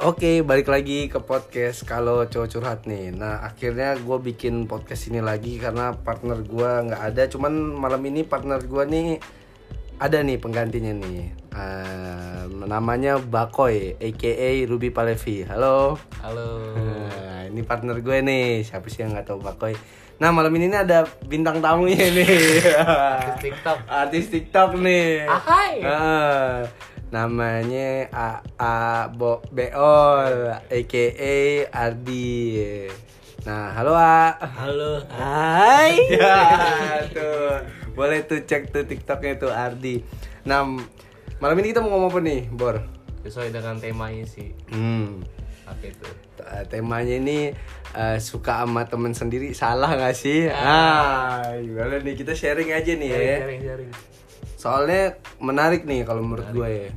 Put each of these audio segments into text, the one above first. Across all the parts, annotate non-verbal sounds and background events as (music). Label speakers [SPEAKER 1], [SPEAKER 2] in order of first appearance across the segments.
[SPEAKER 1] Oke, balik lagi ke podcast kalau cowok curhat nih. Nah, akhirnya gue bikin podcast ini lagi karena partner gue nggak ada. Cuman malam ini partner gue nih ada nih penggantinya nih. Eh, namanya Bakoy, aka Ruby Palevi. Halo.
[SPEAKER 2] Halo.
[SPEAKER 1] Nah, ini partner gue nih. Siapa sih yang nggak tahu Bakoy? Nah, malam ini ada bintang tamunya nih.
[SPEAKER 2] Artis TikTok.
[SPEAKER 1] Artis TikTok nih.
[SPEAKER 2] Ahai.
[SPEAKER 1] Ah, namanya A A Bo Beol aka Ardi. Nah, halo A.
[SPEAKER 3] Halo. Hai. (laughs)
[SPEAKER 1] ya, tuh. Boleh tuh cek tuh TikToknya tuh Ardi. Nah, malam ini kita mau ngomong apa nih, Bor?
[SPEAKER 2] Sesuai dengan temanya sih.
[SPEAKER 1] Hmm.
[SPEAKER 2] Apa itu?
[SPEAKER 1] t- Temanya ini eh, suka sama temen sendiri salah gak sih? Ah, gimana nih kita sharing aja nih ya.
[SPEAKER 2] Sharing, sharing.
[SPEAKER 1] Soalnya menarik nih kalau menurut gue ya.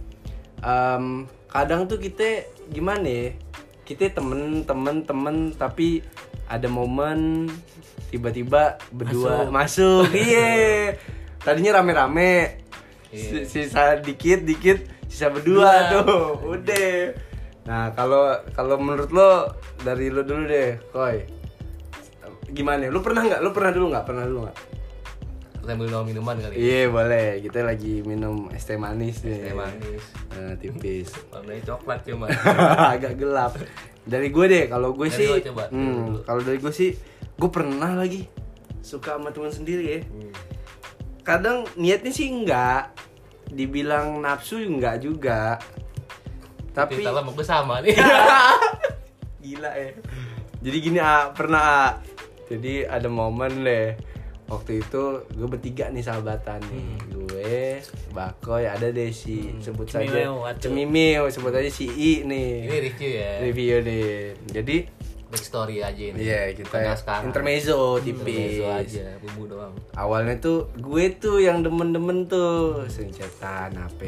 [SPEAKER 1] Em, kadang tuh kita gimana ya? Kita temen temen temen tapi ada momen tiba-tiba berdua masuk, (laughs) iya. Tadinya rame-rame. Si- sisa dikit dikit, sisa berdua tuh, udah. Nah kalau kalau menurut lo dari lo dulu deh, koi. Gimana? Lu pernah nggak? Lu pernah dulu nggak? Pernah dulu nggak?
[SPEAKER 2] Sambil minum minuman kali. ya.
[SPEAKER 1] Iya boleh, kita lagi minum es teh manis nih.
[SPEAKER 2] Teh manis.
[SPEAKER 1] Eh, tipis. (laughs)
[SPEAKER 2] Warnanya coklat cuma. (laughs)
[SPEAKER 1] Agak gelap. Dari gue deh, kalau gue sih,
[SPEAKER 2] coba,
[SPEAKER 1] hmm, kalau dari gue sih, gue pernah lagi suka sama teman sendiri ya.
[SPEAKER 2] Hmm.
[SPEAKER 1] Kadang niatnya sih enggak, dibilang nafsu enggak juga. Tapi
[SPEAKER 2] Cerita lama sama nih. (laughs)
[SPEAKER 1] gila ya. Jadi gini ah, pernah ah. Jadi ada momen deh. Waktu itu gue bertiga nih sahabatan nih. Gue, Bakoy, ada deh si sebut saja
[SPEAKER 3] Cemimeo, atuh.
[SPEAKER 1] Cemimeo, sebut aja si I nih.
[SPEAKER 2] Ini review ya.
[SPEAKER 1] Review nih. Jadi
[SPEAKER 2] Backstory aja ini.
[SPEAKER 1] Iya kita
[SPEAKER 2] Bukan naskah.
[SPEAKER 1] intermezzo
[SPEAKER 2] Intermezzo
[SPEAKER 1] tipis.
[SPEAKER 2] aja, bumbu doang.
[SPEAKER 1] Awalnya tuh gue tuh yang demen-demen tuh sering chatan HP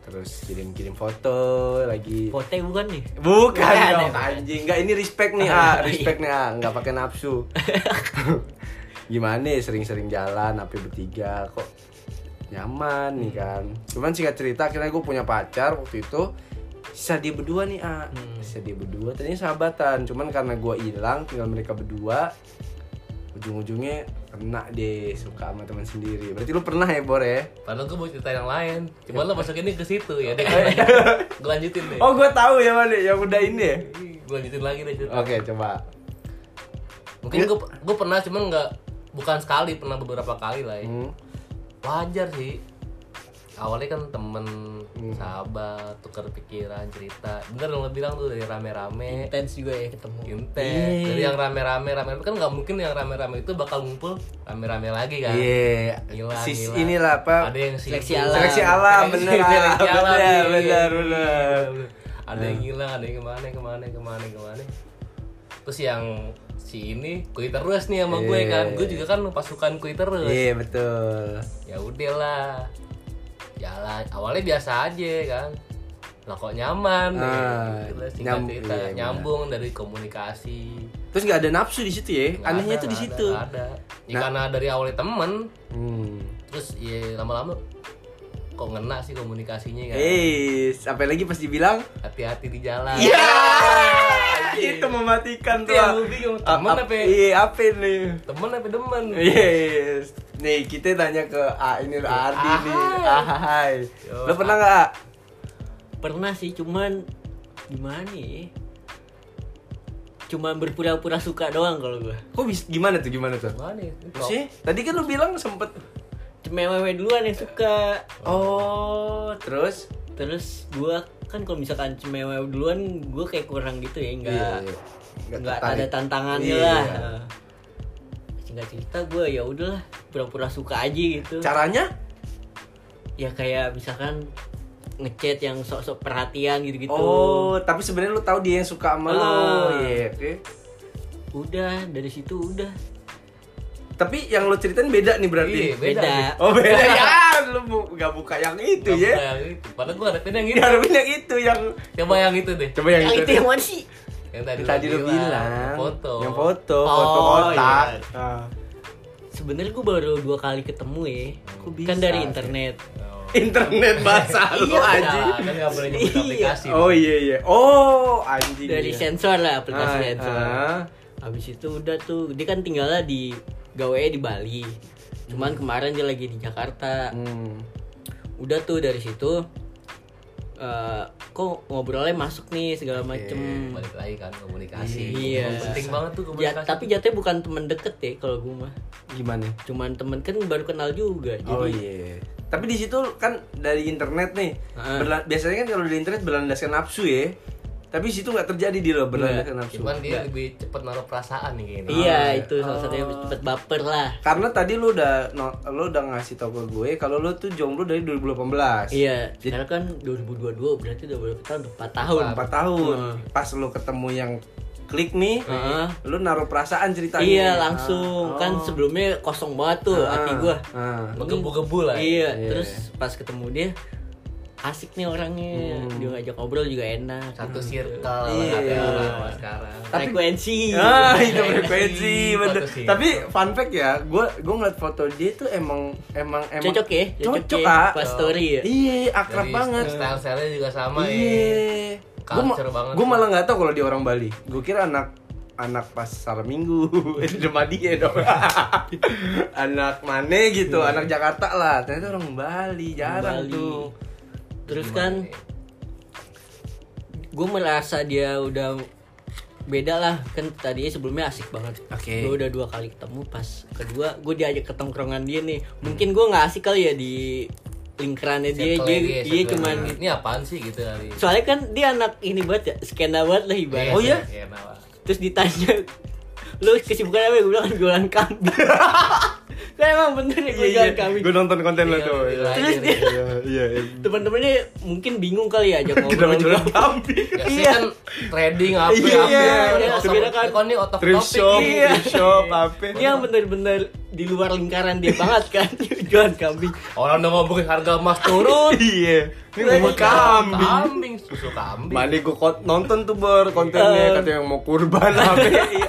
[SPEAKER 1] terus kirim-kirim foto lagi
[SPEAKER 3] Pote bukan nih?
[SPEAKER 1] bukan dong
[SPEAKER 3] bukan.
[SPEAKER 1] anjing enggak ini respect nih (laughs) ah respect nih ah nggak pakai nafsu (laughs) gimana ya, sering-sering jalan HP bertiga kok nyaman nih kan cuman singkat cerita akhirnya gue punya pacar waktu itu sisa dia berdua nih ah sisa dia berdua tadinya sahabatan cuman karena gue hilang tinggal mereka berdua ujung-ujungnya kena deh suka sama teman sendiri berarti lu pernah ya Bor ya
[SPEAKER 2] Padahal gue mau cerita yang lain. Cuma lo masuk ini ke situ ya. Deh, (laughs) gue lanjutin deh.
[SPEAKER 1] oh gue tahu ya mana yang udah ini ya
[SPEAKER 2] Gue lanjutin lagi deh cerita.
[SPEAKER 1] oke coba
[SPEAKER 2] Mungkin gue gue pernah cuman nggak bukan sekali pernah beberapa kali lah ya.
[SPEAKER 1] Hmm.
[SPEAKER 2] wajar sih awalnya kan temen
[SPEAKER 1] Hmm.
[SPEAKER 2] sahabat tukar pikiran cerita bener yang lo bilang tuh dari rame-rame
[SPEAKER 3] Intens juga ya ketemu.
[SPEAKER 2] intens dari yang rame-rame rame kan nggak mungkin yang rame-rame itu bakal ngumpul rame-rame lagi kan
[SPEAKER 1] Iya, sis
[SPEAKER 2] gila.
[SPEAKER 1] inilah apa?
[SPEAKER 2] ada yang
[SPEAKER 3] Seleksi alam.
[SPEAKER 1] Seleksi alam, bener,
[SPEAKER 2] seleksi
[SPEAKER 1] bener,
[SPEAKER 2] alam, iya,
[SPEAKER 1] bener,
[SPEAKER 2] iya,
[SPEAKER 1] bener.
[SPEAKER 2] iya, bener. ada yang hilang ada yang ke mana ke mana ke mana ke mana terus yang si ini kui terus nih sama gue
[SPEAKER 1] Iya.
[SPEAKER 2] kan gue juga kan pasukan kui terus
[SPEAKER 1] Iya betul.
[SPEAKER 2] ya udahlah jalan awalnya biasa aja kan lah kok nyaman
[SPEAKER 1] Ah,
[SPEAKER 2] ya. Gitu
[SPEAKER 1] nyam-
[SPEAKER 2] cerita
[SPEAKER 1] iya,
[SPEAKER 2] nyambung dari komunikasi
[SPEAKER 1] Terus nggak ada nafsu di situ ya?
[SPEAKER 2] Nggak
[SPEAKER 1] Anehnya
[SPEAKER 2] ada,
[SPEAKER 1] tuh di situ.
[SPEAKER 2] ada, ada. Ya,
[SPEAKER 1] Nah.
[SPEAKER 2] karena dari awalnya temen
[SPEAKER 1] Hmm.
[SPEAKER 2] terus ya lama-lama kok ngena sih komunikasinya kan
[SPEAKER 1] Eh, sampai lagi pas dibilang,
[SPEAKER 2] hati-hati di jalan
[SPEAKER 1] Iya.
[SPEAKER 2] Iya.
[SPEAKER 1] itu mematikan tuh.
[SPEAKER 2] yang gue bingung, temen apa ya?
[SPEAKER 1] Iya, apa nih?
[SPEAKER 2] temen apa demen
[SPEAKER 1] Yes. Nih, kita tanya ke A ini loh, Ardi nih.
[SPEAKER 2] Ahai.
[SPEAKER 1] Lo pernah nggak? A?
[SPEAKER 3] Pernah sih cuman gimana ya? Cuman berpura-pura suka doang kalau gua.
[SPEAKER 1] Kok bisa gimana tuh? Gimana tuh?
[SPEAKER 2] Gimana ya?
[SPEAKER 1] Sih, tadi kan lu bilang sempet
[SPEAKER 3] Cewek duluan yang suka.
[SPEAKER 1] Oh, terus?
[SPEAKER 3] Terus gua kan kalau misalkan cewek duluan gua kayak kurang gitu ya, enggak
[SPEAKER 1] Iya, iya.
[SPEAKER 3] nggak ada tantangannya
[SPEAKER 1] Iya.
[SPEAKER 3] lah. Singkat cerita gua ya udahlah pura-pura suka aja gitu.
[SPEAKER 1] Caranya?
[SPEAKER 3] Ya kayak misalkan ngechat yang sok-sok perhatian gitu-gitu.
[SPEAKER 1] Oh, tapi sebenarnya lu tahu dia yang suka sama lo.
[SPEAKER 3] Ah.
[SPEAKER 1] Iya, oke.
[SPEAKER 3] Udah dari situ udah.
[SPEAKER 1] Tapi yang lo ceritain beda nih berarti.
[SPEAKER 2] Iya, beda.
[SPEAKER 3] Beda.
[SPEAKER 1] Oh, beda ya. Lu bu- nggak buka yang itu
[SPEAKER 2] Nggak
[SPEAKER 1] ya.
[SPEAKER 2] buka yang itu. Padahal gue harapin yang itu.
[SPEAKER 1] harapin yang itu yang
[SPEAKER 2] Coba yang itu deh.
[SPEAKER 1] coba yang,
[SPEAKER 3] Yang
[SPEAKER 1] itu.
[SPEAKER 3] itu yang mana sih?
[SPEAKER 2] Yang tadi,
[SPEAKER 1] Tadi lu bilang.
[SPEAKER 2] Foto.
[SPEAKER 1] Yang foto,
[SPEAKER 3] Oh,
[SPEAKER 1] foto kotak.
[SPEAKER 3] iya.
[SPEAKER 1] Ah.
[SPEAKER 3] Sebenarnya gue baru dua kali ketemu ya.
[SPEAKER 1] Kok bisa
[SPEAKER 3] Kan dari internet.
[SPEAKER 2] Oh.
[SPEAKER 1] internet bahasa (laughs) lu
[SPEAKER 3] Iya,
[SPEAKER 1] anjing.
[SPEAKER 2] Nah, kan nggak boleh nyebut
[SPEAKER 3] Iya.
[SPEAKER 2] aplikasi.
[SPEAKER 1] Oh iya iya. Oh anjing.
[SPEAKER 3] dari
[SPEAKER 1] iya.
[SPEAKER 3] sensor lah aplikasi
[SPEAKER 1] Ah,
[SPEAKER 3] sensor
[SPEAKER 1] ah.
[SPEAKER 3] habis itu udah tuh dia kan tinggalnya di gawe di Bali cuman kemarin dia lagi di Jakarta
[SPEAKER 1] Hmm.
[SPEAKER 3] udah tuh dari situ eh, kok ngobrolnya masuk nih segala macem
[SPEAKER 2] Balik lagi kan komunikasi.
[SPEAKER 3] Iya.
[SPEAKER 2] Penting banget tuh
[SPEAKER 3] Ya,
[SPEAKER 2] komunikasi.
[SPEAKER 3] tapi jatuhnya bukan temen deket ya kalau gue mah
[SPEAKER 1] Gimana?
[SPEAKER 3] cuman temen kan baru kenal juga jadi
[SPEAKER 1] Oh iya. Tapi di situ kan dari internet nih. Berla- biasanya kan kalau di internet berlandaskan nafsu ya. Tapi situ nggak terjadi di lo berlandaskan nafsu.
[SPEAKER 2] Cuman dia lebih cepet naruh perasaan nih kayaknya.
[SPEAKER 3] iya
[SPEAKER 1] Oh,
[SPEAKER 3] itu salah satunya cepet baper lah
[SPEAKER 1] Karena tadi lu udah no- lu udah ngasih tau ke gue kalau lu tuh jomblo dari 2018.
[SPEAKER 3] iya sekarang kan 2022 berarti udah berapa tahun 4 tahun
[SPEAKER 1] 4 tahun.
[SPEAKER 3] Hmm.
[SPEAKER 1] Pas lu ketemu yang klik nih,
[SPEAKER 3] Heeh.
[SPEAKER 1] lu naruh perasaan ceritanya.
[SPEAKER 3] Iya langsung
[SPEAKER 1] Ah,
[SPEAKER 3] kan
[SPEAKER 1] oh.
[SPEAKER 3] sebelumnya kosong banget tuh
[SPEAKER 1] Ah,
[SPEAKER 3] hati gua.
[SPEAKER 1] ah.
[SPEAKER 2] Menggebu-gebu lah. ya.
[SPEAKER 3] Iya,
[SPEAKER 1] Iya.
[SPEAKER 3] terus pas ketemu dia asik nih orangnya,
[SPEAKER 1] Hmm.
[SPEAKER 3] dia ngajak ngobrol juga enak.
[SPEAKER 2] Satu circle
[SPEAKER 1] Iya.
[SPEAKER 2] ada orang sekarang.
[SPEAKER 1] Tapi-
[SPEAKER 3] Frekuensi.
[SPEAKER 1] Ah, itu
[SPEAKER 2] Frekuensi,
[SPEAKER 1] frekuensi bener. Tapi fun fact ya, gue gue ngeliat foto dia tuh emang emang emang
[SPEAKER 3] Cocok ya,
[SPEAKER 1] Cocok,
[SPEAKER 3] ya,
[SPEAKER 1] ah.
[SPEAKER 3] pas story ya.
[SPEAKER 1] Iya, akrab
[SPEAKER 2] Dari
[SPEAKER 1] banget.
[SPEAKER 2] Style-style juga sama ya.
[SPEAKER 1] Iya. Gue
[SPEAKER 2] banget
[SPEAKER 1] gue malah nggak tahu kalau dia orang Bali. Gue kira anak anak pasar minggu (laughs) itu cuma dia dong (laughs) anak mana gitu anak Jakarta lah ternyata orang Bali jarang
[SPEAKER 3] Bali.
[SPEAKER 1] tuh
[SPEAKER 3] Terus
[SPEAKER 2] Gimana?
[SPEAKER 3] kan gue merasa dia udah beda lah. Kan tadi sebelumnya asik banget.
[SPEAKER 1] Oke.
[SPEAKER 3] gue udah dua kali ketemu pas kedua gue diajak ke tongkrongan dia nih. Mungkin gue nggak asik kali ya di lingkarannya dia. Dia,
[SPEAKER 2] dia,
[SPEAKER 3] dia
[SPEAKER 2] circle-nya.
[SPEAKER 3] cuman
[SPEAKER 2] ini apaan sih gitu dari
[SPEAKER 3] soalnya kan dia anak ini banget ya skena banget lah ibarat
[SPEAKER 1] Oh iya?
[SPEAKER 2] Iya, nah,
[SPEAKER 3] terus ditanya lu kesibukan apa? Gue bilang jualan kambing (laughs) kan emang bener ya gue jualan kambing
[SPEAKER 1] gue nonton konten lo
[SPEAKER 2] Iya,
[SPEAKER 1] tuh
[SPEAKER 2] iya.
[SPEAKER 3] terus dia
[SPEAKER 1] iya iya iya.
[SPEAKER 3] teman-temannya mungkin bingung kali ya ajak ngobrol
[SPEAKER 1] jualan kambing
[SPEAKER 2] Ya,
[SPEAKER 3] Iya.
[SPEAKER 2] kan trading apa
[SPEAKER 1] Iya,
[SPEAKER 2] apa.
[SPEAKER 3] iya, sebenarnya kan-
[SPEAKER 2] kan ini otot
[SPEAKER 1] thrift
[SPEAKER 2] topik
[SPEAKER 1] shop
[SPEAKER 2] nih.
[SPEAKER 3] Iya.
[SPEAKER 1] shop apa
[SPEAKER 3] dia bener-bener di luar lingkaran dia banget kan (laughs) jualan kambing
[SPEAKER 2] Orang udah ngomongin harga emas turun.
[SPEAKER 1] iya ini mau kambing.
[SPEAKER 2] Kambing, susu kambing.
[SPEAKER 1] Mana gue nonton tuh ber kontennya
[SPEAKER 3] Eh.
[SPEAKER 1] katanya yang mau kurban (laughs) apa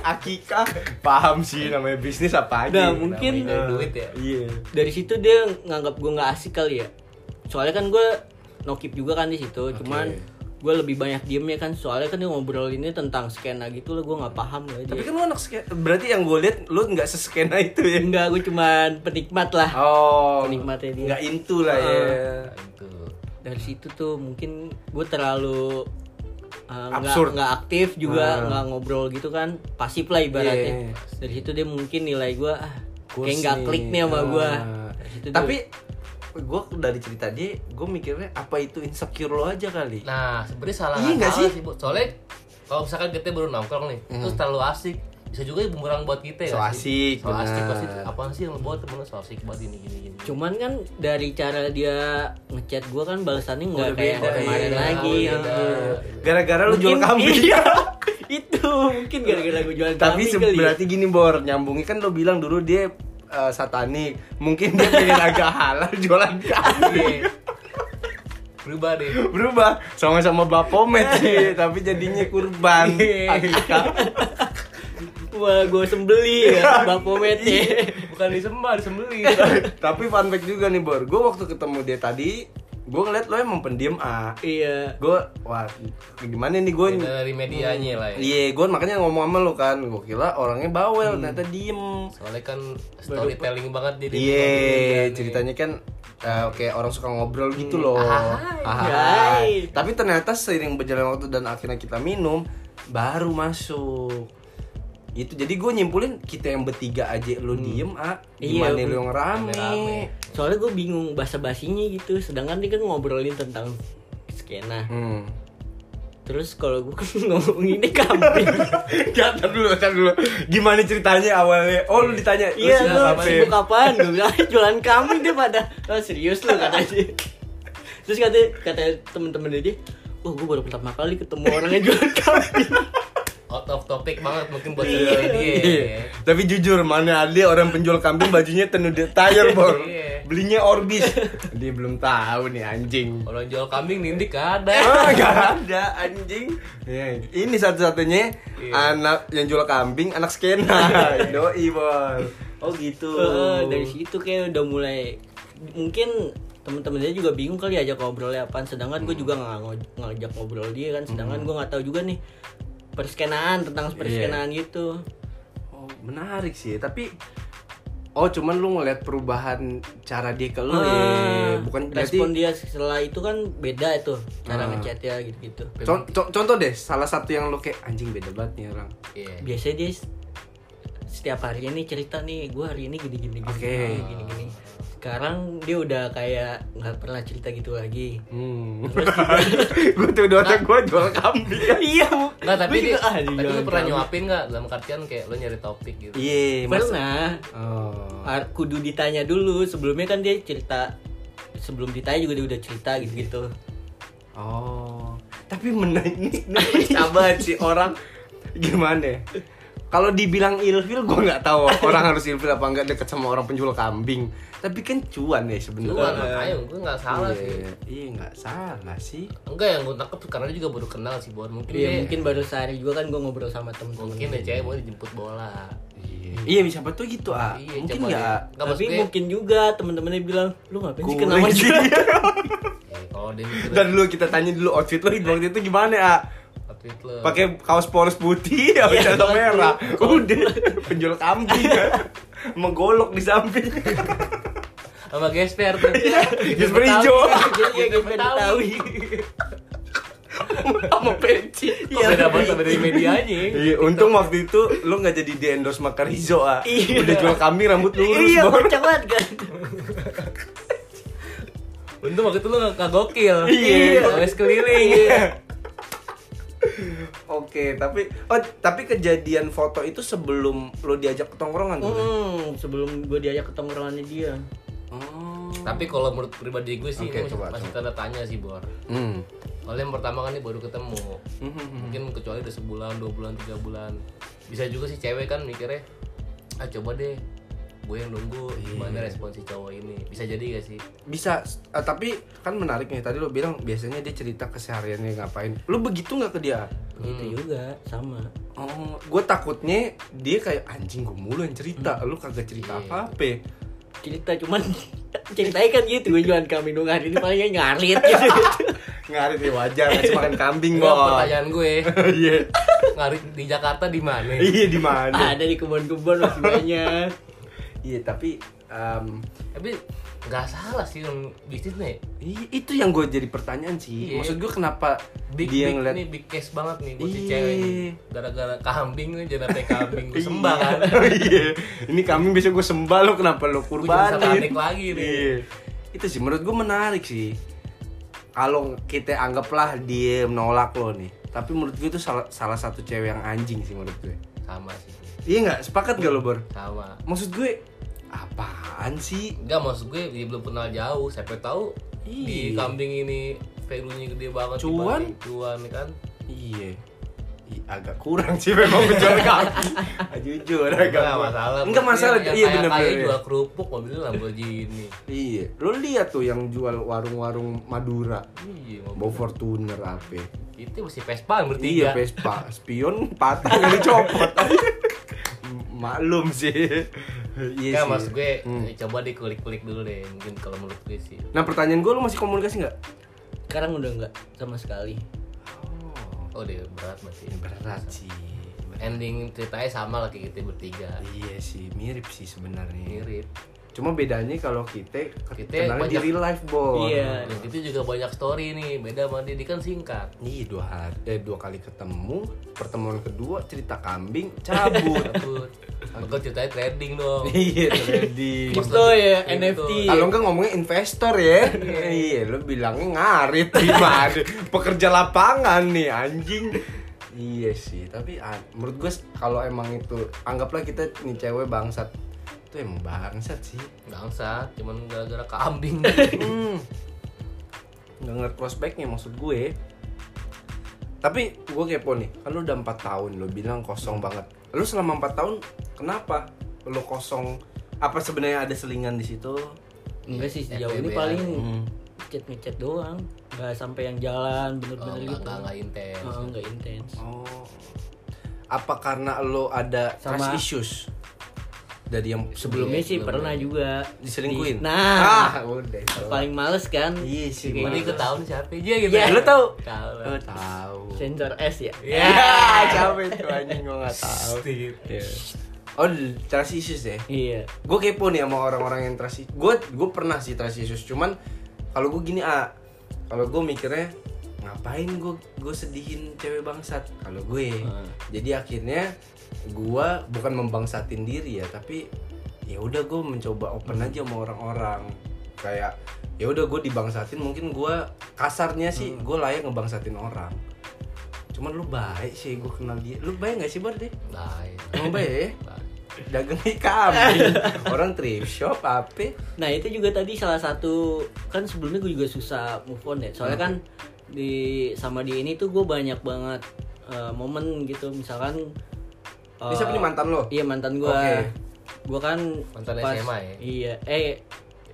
[SPEAKER 1] akikah paham sih namanya bisnis apa aja
[SPEAKER 3] Nah, mungkin-
[SPEAKER 2] Namanya dari duit ya.
[SPEAKER 1] iya.
[SPEAKER 3] Dari situ dia nganggap gue nggak asik kali ya. Soalnya kan gue nokip juga kan di situ cuman gue lebih banyak diemnya kan. Soalnya kan dia ngobrolinnya tentang skena gitu lah gue nggak paham lah
[SPEAKER 1] tapi
[SPEAKER 3] dia.
[SPEAKER 1] kan lu anak skena berarti yang gue lihat lu nggak seskena itu ya?
[SPEAKER 3] Enggak gue cuman penikmat lah.
[SPEAKER 1] Oh.
[SPEAKER 3] Penikmatnya dia.
[SPEAKER 1] nggak into lah ya.
[SPEAKER 2] Nah, itu.
[SPEAKER 3] Dari situ tuh mungkin gue terlalu uh, nggak
[SPEAKER 1] Absurd.
[SPEAKER 3] nggak aktif juga
[SPEAKER 1] Ah.
[SPEAKER 3] nggak ngobrol gitu kan pasif lah ibaratnya
[SPEAKER 1] Iya.
[SPEAKER 3] dari situ dia mungkin nilai gue ah kayak nggak klik nih sama gue
[SPEAKER 1] Ah. Tapi gue dari cerita dia gue mikirnya apa itu insecure lo aja kali
[SPEAKER 2] Nah, sebenarnya salah
[SPEAKER 1] Iya
[SPEAKER 2] salah
[SPEAKER 1] sih?
[SPEAKER 2] Bu. Soalnya kalau misalkan kita baru nongkrong nih, terus terlalu asik, bisa juga bumerang buat kita ya.
[SPEAKER 1] So asik,
[SPEAKER 2] So asik pasti apaan sih yang lo buat temen lo so asik banget ini gini gini.
[SPEAKER 3] cuman kan dari cara dia ngechat gue kan balasannya nggak kayak
[SPEAKER 1] beda,
[SPEAKER 3] kemarin
[SPEAKER 1] iya.
[SPEAKER 3] lagi ya.
[SPEAKER 2] beda.
[SPEAKER 1] gara-gara lu jual kambing (laughs)
[SPEAKER 3] iya, itu mungkin gara-gara gue jual
[SPEAKER 1] tapi
[SPEAKER 3] kambing ya.
[SPEAKER 1] berarti gini bor nyambungnya kan lo bilang dulu dia eh, satanik mungkin dia pengen (laughs) agak halal jualan kambing
[SPEAKER 2] Iya. Berubah deh.
[SPEAKER 1] berubah sama-sama bapomet sih tapi jadinya kurban
[SPEAKER 3] Iya. Wah, gue sembeli ya, bapometnya.
[SPEAKER 2] Bukan disembah, disembeli. (laughs)
[SPEAKER 1] tapi fun fact juga nih bor gue waktu ketemu dia tadi gue ngeliat lo emang pendiam ah
[SPEAKER 3] iya.
[SPEAKER 1] gue wah gimana nih gue
[SPEAKER 2] dari medianya lah ya.
[SPEAKER 1] iya gue makanya ngomong sama lo kan gue kira orangnya bawel ternyata diem
[SPEAKER 2] Soalnya kan storytelling banget jadi.
[SPEAKER 1] Iya, ceritanya kan eh, kayak orang suka ngobrol gitu loh.
[SPEAKER 2] Hai.
[SPEAKER 1] Hai.
[SPEAKER 3] Hai.
[SPEAKER 1] Tapi ternyata seiring berjalan waktu dan akhirnya kita minum, baru masuk. Itu jadi gue nyimpulin kita yang bertiga aja lu diem, ah.
[SPEAKER 3] Iya,
[SPEAKER 1] Gimana lu yang rame?
[SPEAKER 2] Rame-rame.
[SPEAKER 3] Soalnya gue bingung bahasa basinya gitu, sedangkan dia kan ngobrolin tentang skena.
[SPEAKER 1] Hmm.
[SPEAKER 3] Terus kalau gue kan (laughs) ngomonginnya kambing. (laughs)
[SPEAKER 1] Gak, tar dulu, tar dulu. Gimana ceritanya awalnya? Oh, lu ditanya.
[SPEAKER 3] Iya, lu sibuk apaan? Gue bilang jualan kambing dia pada oh, serius lu kata dia. (laughs) Terus kata kata temen-temen dia, wah gue baru pertama kali ketemu orang yang jualan kambing.
[SPEAKER 2] Out of topic banget mungkin buat
[SPEAKER 3] Iya.
[SPEAKER 2] dia.
[SPEAKER 1] Iya. Tapi jujur mana ada orang penjual kambing bajunya tenun tire bor.
[SPEAKER 2] Iya.
[SPEAKER 1] Belinya Orbis. Dia belum tahu nih anjing.
[SPEAKER 2] Orang jual kambing nindik ada. (laughs)
[SPEAKER 1] Ah, gak ada anjing. Ini satu-satunya
[SPEAKER 2] Iya.
[SPEAKER 1] anak yang jual kambing, anak skena. (laughs) Doi, Bor. Oh gitu.
[SPEAKER 3] Eh, dari situ kayak udah mulai mungkin temen-temennya juga bingung kali ajak ngobrolnya apaan sedangkan gue juga nggak ngajak ngobrol dia kan sedangkan gue nggak tahu juga nih perskenaan tentang perskenaan gitu
[SPEAKER 1] Oh, menarik sih, tapi Oh, cuman lu ngeliat perubahan cara dia ke lu
[SPEAKER 3] Ah,
[SPEAKER 1] ya. Bukan berarti
[SPEAKER 3] respon dia setelah itu kan beda itu cara
[SPEAKER 1] Ah.
[SPEAKER 3] ngechat ya gitu-gitu
[SPEAKER 1] Con- con- contoh deh, salah satu yang lu kayak anjing beda banget nih orang.
[SPEAKER 2] Iya.
[SPEAKER 3] biasanya dia setiap hari ini cerita nih gue hari ini gini gini
[SPEAKER 1] Oke.
[SPEAKER 3] gini, gini gini sekarang dia udah kayak nggak pernah cerita gitu lagi
[SPEAKER 1] Hmm. (laughs) gue tuh udah otak gue jual kambing. (laughs)
[SPEAKER 3] iya
[SPEAKER 2] Nggak, tapi dia,
[SPEAKER 3] juga, ah,
[SPEAKER 2] tapi lu pernah nyuapin nggak dalam artian kayak lu nyari topik gitu
[SPEAKER 1] Iya, mas.
[SPEAKER 3] pernah
[SPEAKER 1] Oh.
[SPEAKER 3] Har- kudu ditanya dulu sebelumnya kan dia cerita sebelum ditanya juga dia udah cerita gitu gitu
[SPEAKER 1] Oh. Tapi menang ini (laughs) sabar sih orang gimana? Ya? Kalau dibilang ilfil gue nggak tahu (laughs) orang harus ilfil apa nggak deket sama orang penjual kambing. Tapi kan cuan ya sebenarnya.
[SPEAKER 2] Cuan makanya gue nggak salah
[SPEAKER 1] iya,
[SPEAKER 2] sih
[SPEAKER 1] Iya nggak salah sih.
[SPEAKER 2] Enggak yang gue tangkap karena dia juga baru kenal sih Bor Mungkin
[SPEAKER 3] iya
[SPEAKER 2] dia
[SPEAKER 3] mungkin baru sehari juga kan gue ngobrol sama temen-temen
[SPEAKER 2] Mungkin ya cewek mau dijemput bola
[SPEAKER 1] Iya. Iya siapa tuh gitu ah.
[SPEAKER 2] Iya,
[SPEAKER 1] Mungkin
[SPEAKER 2] coba
[SPEAKER 1] nggak.
[SPEAKER 2] deh. Nggak,
[SPEAKER 3] tapi
[SPEAKER 2] maksud gue-
[SPEAKER 3] mungkin juga temen-temennya bilang lu ngapain sih kenapa
[SPEAKER 1] sih.
[SPEAKER 2] Ya,
[SPEAKER 1] Dan dulu kita tanya dulu outfit lo waktu itu gimana ah?
[SPEAKER 2] Lo
[SPEAKER 1] Pakai kaos polos putih (laughs) ya
[SPEAKER 3] Iya,
[SPEAKER 1] celana
[SPEAKER 3] betul.
[SPEAKER 1] merah. (laughs) Udah penjual kambing (laughs) ya. Menggolok di samping.
[SPEAKER 2] sama gesper tuh
[SPEAKER 1] Gesper hijau.
[SPEAKER 3] iya gue Betawi
[SPEAKER 1] Sama peci.
[SPEAKER 2] Kok beda banget sama dari medianya
[SPEAKER 1] Iya, untung waktu itu lu nggak jadi di endorse Makarizo ah.
[SPEAKER 3] Iya.
[SPEAKER 1] Udah jual kambing rambut lurus.
[SPEAKER 3] iya kocak banget kan
[SPEAKER 2] Untung waktu itu lu gak, gak gokil
[SPEAKER 1] Iya.
[SPEAKER 2] Wes keliling
[SPEAKER 1] Oke, tapi oh tapi kejadian foto itu sebelum lu diajak ke tongkrongan tuh.
[SPEAKER 3] hmm, sebelum gue diajak ke tongkrongannya dia
[SPEAKER 1] Oh.
[SPEAKER 2] Tapi kalau menurut pribadi gue sih ini
[SPEAKER 1] coba,
[SPEAKER 2] masih
[SPEAKER 1] coba.
[SPEAKER 2] tanda tanya sih Bor
[SPEAKER 1] Hmm.
[SPEAKER 2] Soalnya yang pertama kan ini baru ketemu Mungkin kecuali udah sebulan, dua bulan, tiga bulan Bisa juga sih cewek kan mikirnya Ah coba deh gue yang nunggu gimana respon si cowok ini bisa jadi gak sih
[SPEAKER 1] Bisa, eh, tapi kan menarik nih. Tadi lu bilang biasanya dia cerita kesehariannya ngapain. Lu begitu nggak ke dia?
[SPEAKER 3] begitu juga sama
[SPEAKER 1] Oh, gue takutnya dia kayak anjing gue mulu yang cerita. Lu kagak cerita
[SPEAKER 2] Iya.
[SPEAKER 1] apa-apa.
[SPEAKER 3] cerita cuman (laughs) ceritanya kan gitu gue jualan kambing dong hari ini palingnya ngarit gitu (laughs)
[SPEAKER 1] Ngarit ya wajar, ngasih makan kambing, Bos.
[SPEAKER 2] pertanyaan gue (laughs)
[SPEAKER 1] Iya.
[SPEAKER 2] ngarit di Jakarta di mana
[SPEAKER 1] Iya di mana?
[SPEAKER 3] ada di kebun-kebun masih banyak
[SPEAKER 1] Iya, tapi em,
[SPEAKER 2] tapi nggak salah sih yang bisnis nih
[SPEAKER 1] i- itu yang gue jadi pertanyaan sih.
[SPEAKER 2] Iya.
[SPEAKER 1] Maksud gue kenapa
[SPEAKER 2] big
[SPEAKER 1] dia
[SPEAKER 2] big
[SPEAKER 1] ngeliat
[SPEAKER 2] nih big case banget nih buat si
[SPEAKER 1] Iya.
[SPEAKER 2] cewek nih gara-gara kambing nih jenate kambing gue sembah kan (laughs)
[SPEAKER 1] iya. Ini kambing biasa gue sembah lo kenapa lo
[SPEAKER 2] jadi
[SPEAKER 1] kurbanin?
[SPEAKER 2] satanik lagi nih.
[SPEAKER 1] Iya. Itu sih menurut gue menarik sih. Kalau kita anggaplah dia menolak lo nih. Tapi menurut gue itu salah, salah satu cewek yang anjing sih menurut gue.
[SPEAKER 2] sama sih
[SPEAKER 1] Iya nggak? Sepakat gak lo Bor?
[SPEAKER 2] sama
[SPEAKER 1] Maksud gue apaan sih?
[SPEAKER 2] Enggak maksud gue dia belum kenal jauh siapa tahu di
[SPEAKER 1] Iya.
[SPEAKER 2] kambing ini value-nya gede banget
[SPEAKER 1] Cuan?
[SPEAKER 2] cuan kan
[SPEAKER 1] Iya. Agak kurang sih memang menjual kambing. (laughs) Ah, Jujur agak.
[SPEAKER 2] Enggak
[SPEAKER 1] kurang.
[SPEAKER 2] masalah
[SPEAKER 1] Enggak masalah. Iya
[SPEAKER 2] kaya-
[SPEAKER 1] benar
[SPEAKER 2] kaya
[SPEAKER 1] benar.
[SPEAKER 2] jual kerupuk mobilnya Lamborghini
[SPEAKER 1] Iya. Lo lihat tuh yang jual warung-warung Madura.
[SPEAKER 2] iya mobil
[SPEAKER 1] Fortuner apa?
[SPEAKER 2] itu masih Vespa
[SPEAKER 1] Iya,
[SPEAKER 2] bertiga
[SPEAKER 1] Vespa. Spion patah yang (laughs) dicopot. (laughs) Maklum sih. (laughs) Iya sih.
[SPEAKER 2] maksud gue
[SPEAKER 1] Hmm.
[SPEAKER 2] eh, coba dikulik-kulik dulu deh mungkin kalau menurut gue sih
[SPEAKER 1] Nah pertanyaan gue lo masih komunikasi nggak?
[SPEAKER 3] sekarang udah nggak sama sekali
[SPEAKER 1] Oh,
[SPEAKER 2] oh dia berat berarti
[SPEAKER 1] berat sih.
[SPEAKER 2] Ending ceritanya sama lah kayak kita bertiga
[SPEAKER 1] Iya sih, mirip sih sebenarnya.
[SPEAKER 2] mirip
[SPEAKER 1] Cuma bedanya kalau kita
[SPEAKER 2] Kita
[SPEAKER 1] kenalnya di
[SPEAKER 2] banyak-
[SPEAKER 1] real life, Bo.
[SPEAKER 3] Iya.
[SPEAKER 2] dan itu juga banyak story nih beda sama dia, dia kan singkat
[SPEAKER 1] Iya dua hari, eh dua kali ketemu, pertemuan kedua cerita kambing, cabut. (laughs)
[SPEAKER 2] Takut. Bakal ceritanya trading dong. (laughs)
[SPEAKER 1] iya, trading.
[SPEAKER 3] Kripto ya. NFT
[SPEAKER 1] Kalau enggak ngomongnya investor ya. iya, lu bilangnya ngarit (laughs) gimana? Pekerja lapangan nih anjing. Iya sih, tapi ah, menurut gue kalau emang itu anggaplah kita nih cewek bangsat. Itu emang bangsat sih.
[SPEAKER 2] Bangsa, cuman gara-gara kambing. (laughs)
[SPEAKER 1] hmm. Nggak ngeliat prospeknya maksud gue. Tapi gue kepo nih, kan lu udah 4 tahun, lu bilang kosong banget. Lu selama 4 tahun, kenapa lu kosong? Apa sebenarnya ada selingan di situ?
[SPEAKER 3] enggak sih sejauh ini paling
[SPEAKER 1] Hmm.
[SPEAKER 3] ngechat ngechat doang nggak sampai yang jalan
[SPEAKER 2] Oh,
[SPEAKER 3] bener-bener
[SPEAKER 2] enggak,
[SPEAKER 3] gitu
[SPEAKER 2] enggak, enggak intens.
[SPEAKER 3] Oh, nggak intens
[SPEAKER 1] Oh. Apa karena lo ada
[SPEAKER 3] Sama-
[SPEAKER 1] trust issues? Dari yang
[SPEAKER 3] sebelumnya sih pernah juga
[SPEAKER 1] diselingkuhin.
[SPEAKER 3] Di- nah
[SPEAKER 1] ah, udah.
[SPEAKER 3] paling males kan
[SPEAKER 1] Iya sih,
[SPEAKER 3] Kayak
[SPEAKER 2] Mana
[SPEAKER 3] gitu.
[SPEAKER 2] ikut tahu nih siapa aja gitu.
[SPEAKER 3] Iya.
[SPEAKER 1] Lu tahu?
[SPEAKER 2] Tahu.
[SPEAKER 3] Oh,
[SPEAKER 1] Tahu.
[SPEAKER 3] sensor S ya
[SPEAKER 2] Iya. (laughs)
[SPEAKER 1] siapa itu anjing gua enggak tahu. Iya. Oh, trust issues deh.
[SPEAKER 3] iya
[SPEAKER 1] Gue kepo nih sama orang-orang yang trust issues. Gue gue pernah sih trust issues, cuman kalau gue gini ah, kalau gue mikirnya ngapain gue gue sedihin cewek bangsat kalau gue.
[SPEAKER 3] Hmm.
[SPEAKER 1] Jadi akhirnya gue bukan membangsatin diri ya, tapi ya udah gue mencoba open aja sama orang-orang. Kayak ya udah gue dibangsatin mungkin gue kasarnya sih gue layak ngebangsatin orang. Cuman lu baik sih gue kenal dia. Lu baik gak sih Bar deh?
[SPEAKER 2] Iya.
[SPEAKER 1] Emang baik? dagang kambing (laughs) orang thrift shop apa
[SPEAKER 3] Nah itu juga tadi salah satu kan sebelumnya gue juga susah move on ya. Soalnya kan di sama di ini tuh gue banyak banget eh, momen gitu. Misalkan
[SPEAKER 1] Ini siapa nih mantan lo?
[SPEAKER 3] Iya mantan gue.
[SPEAKER 1] Oke.
[SPEAKER 3] Gue kan
[SPEAKER 2] Mantan
[SPEAKER 3] pas,
[SPEAKER 2] SMA ya?
[SPEAKER 3] Iya. Eh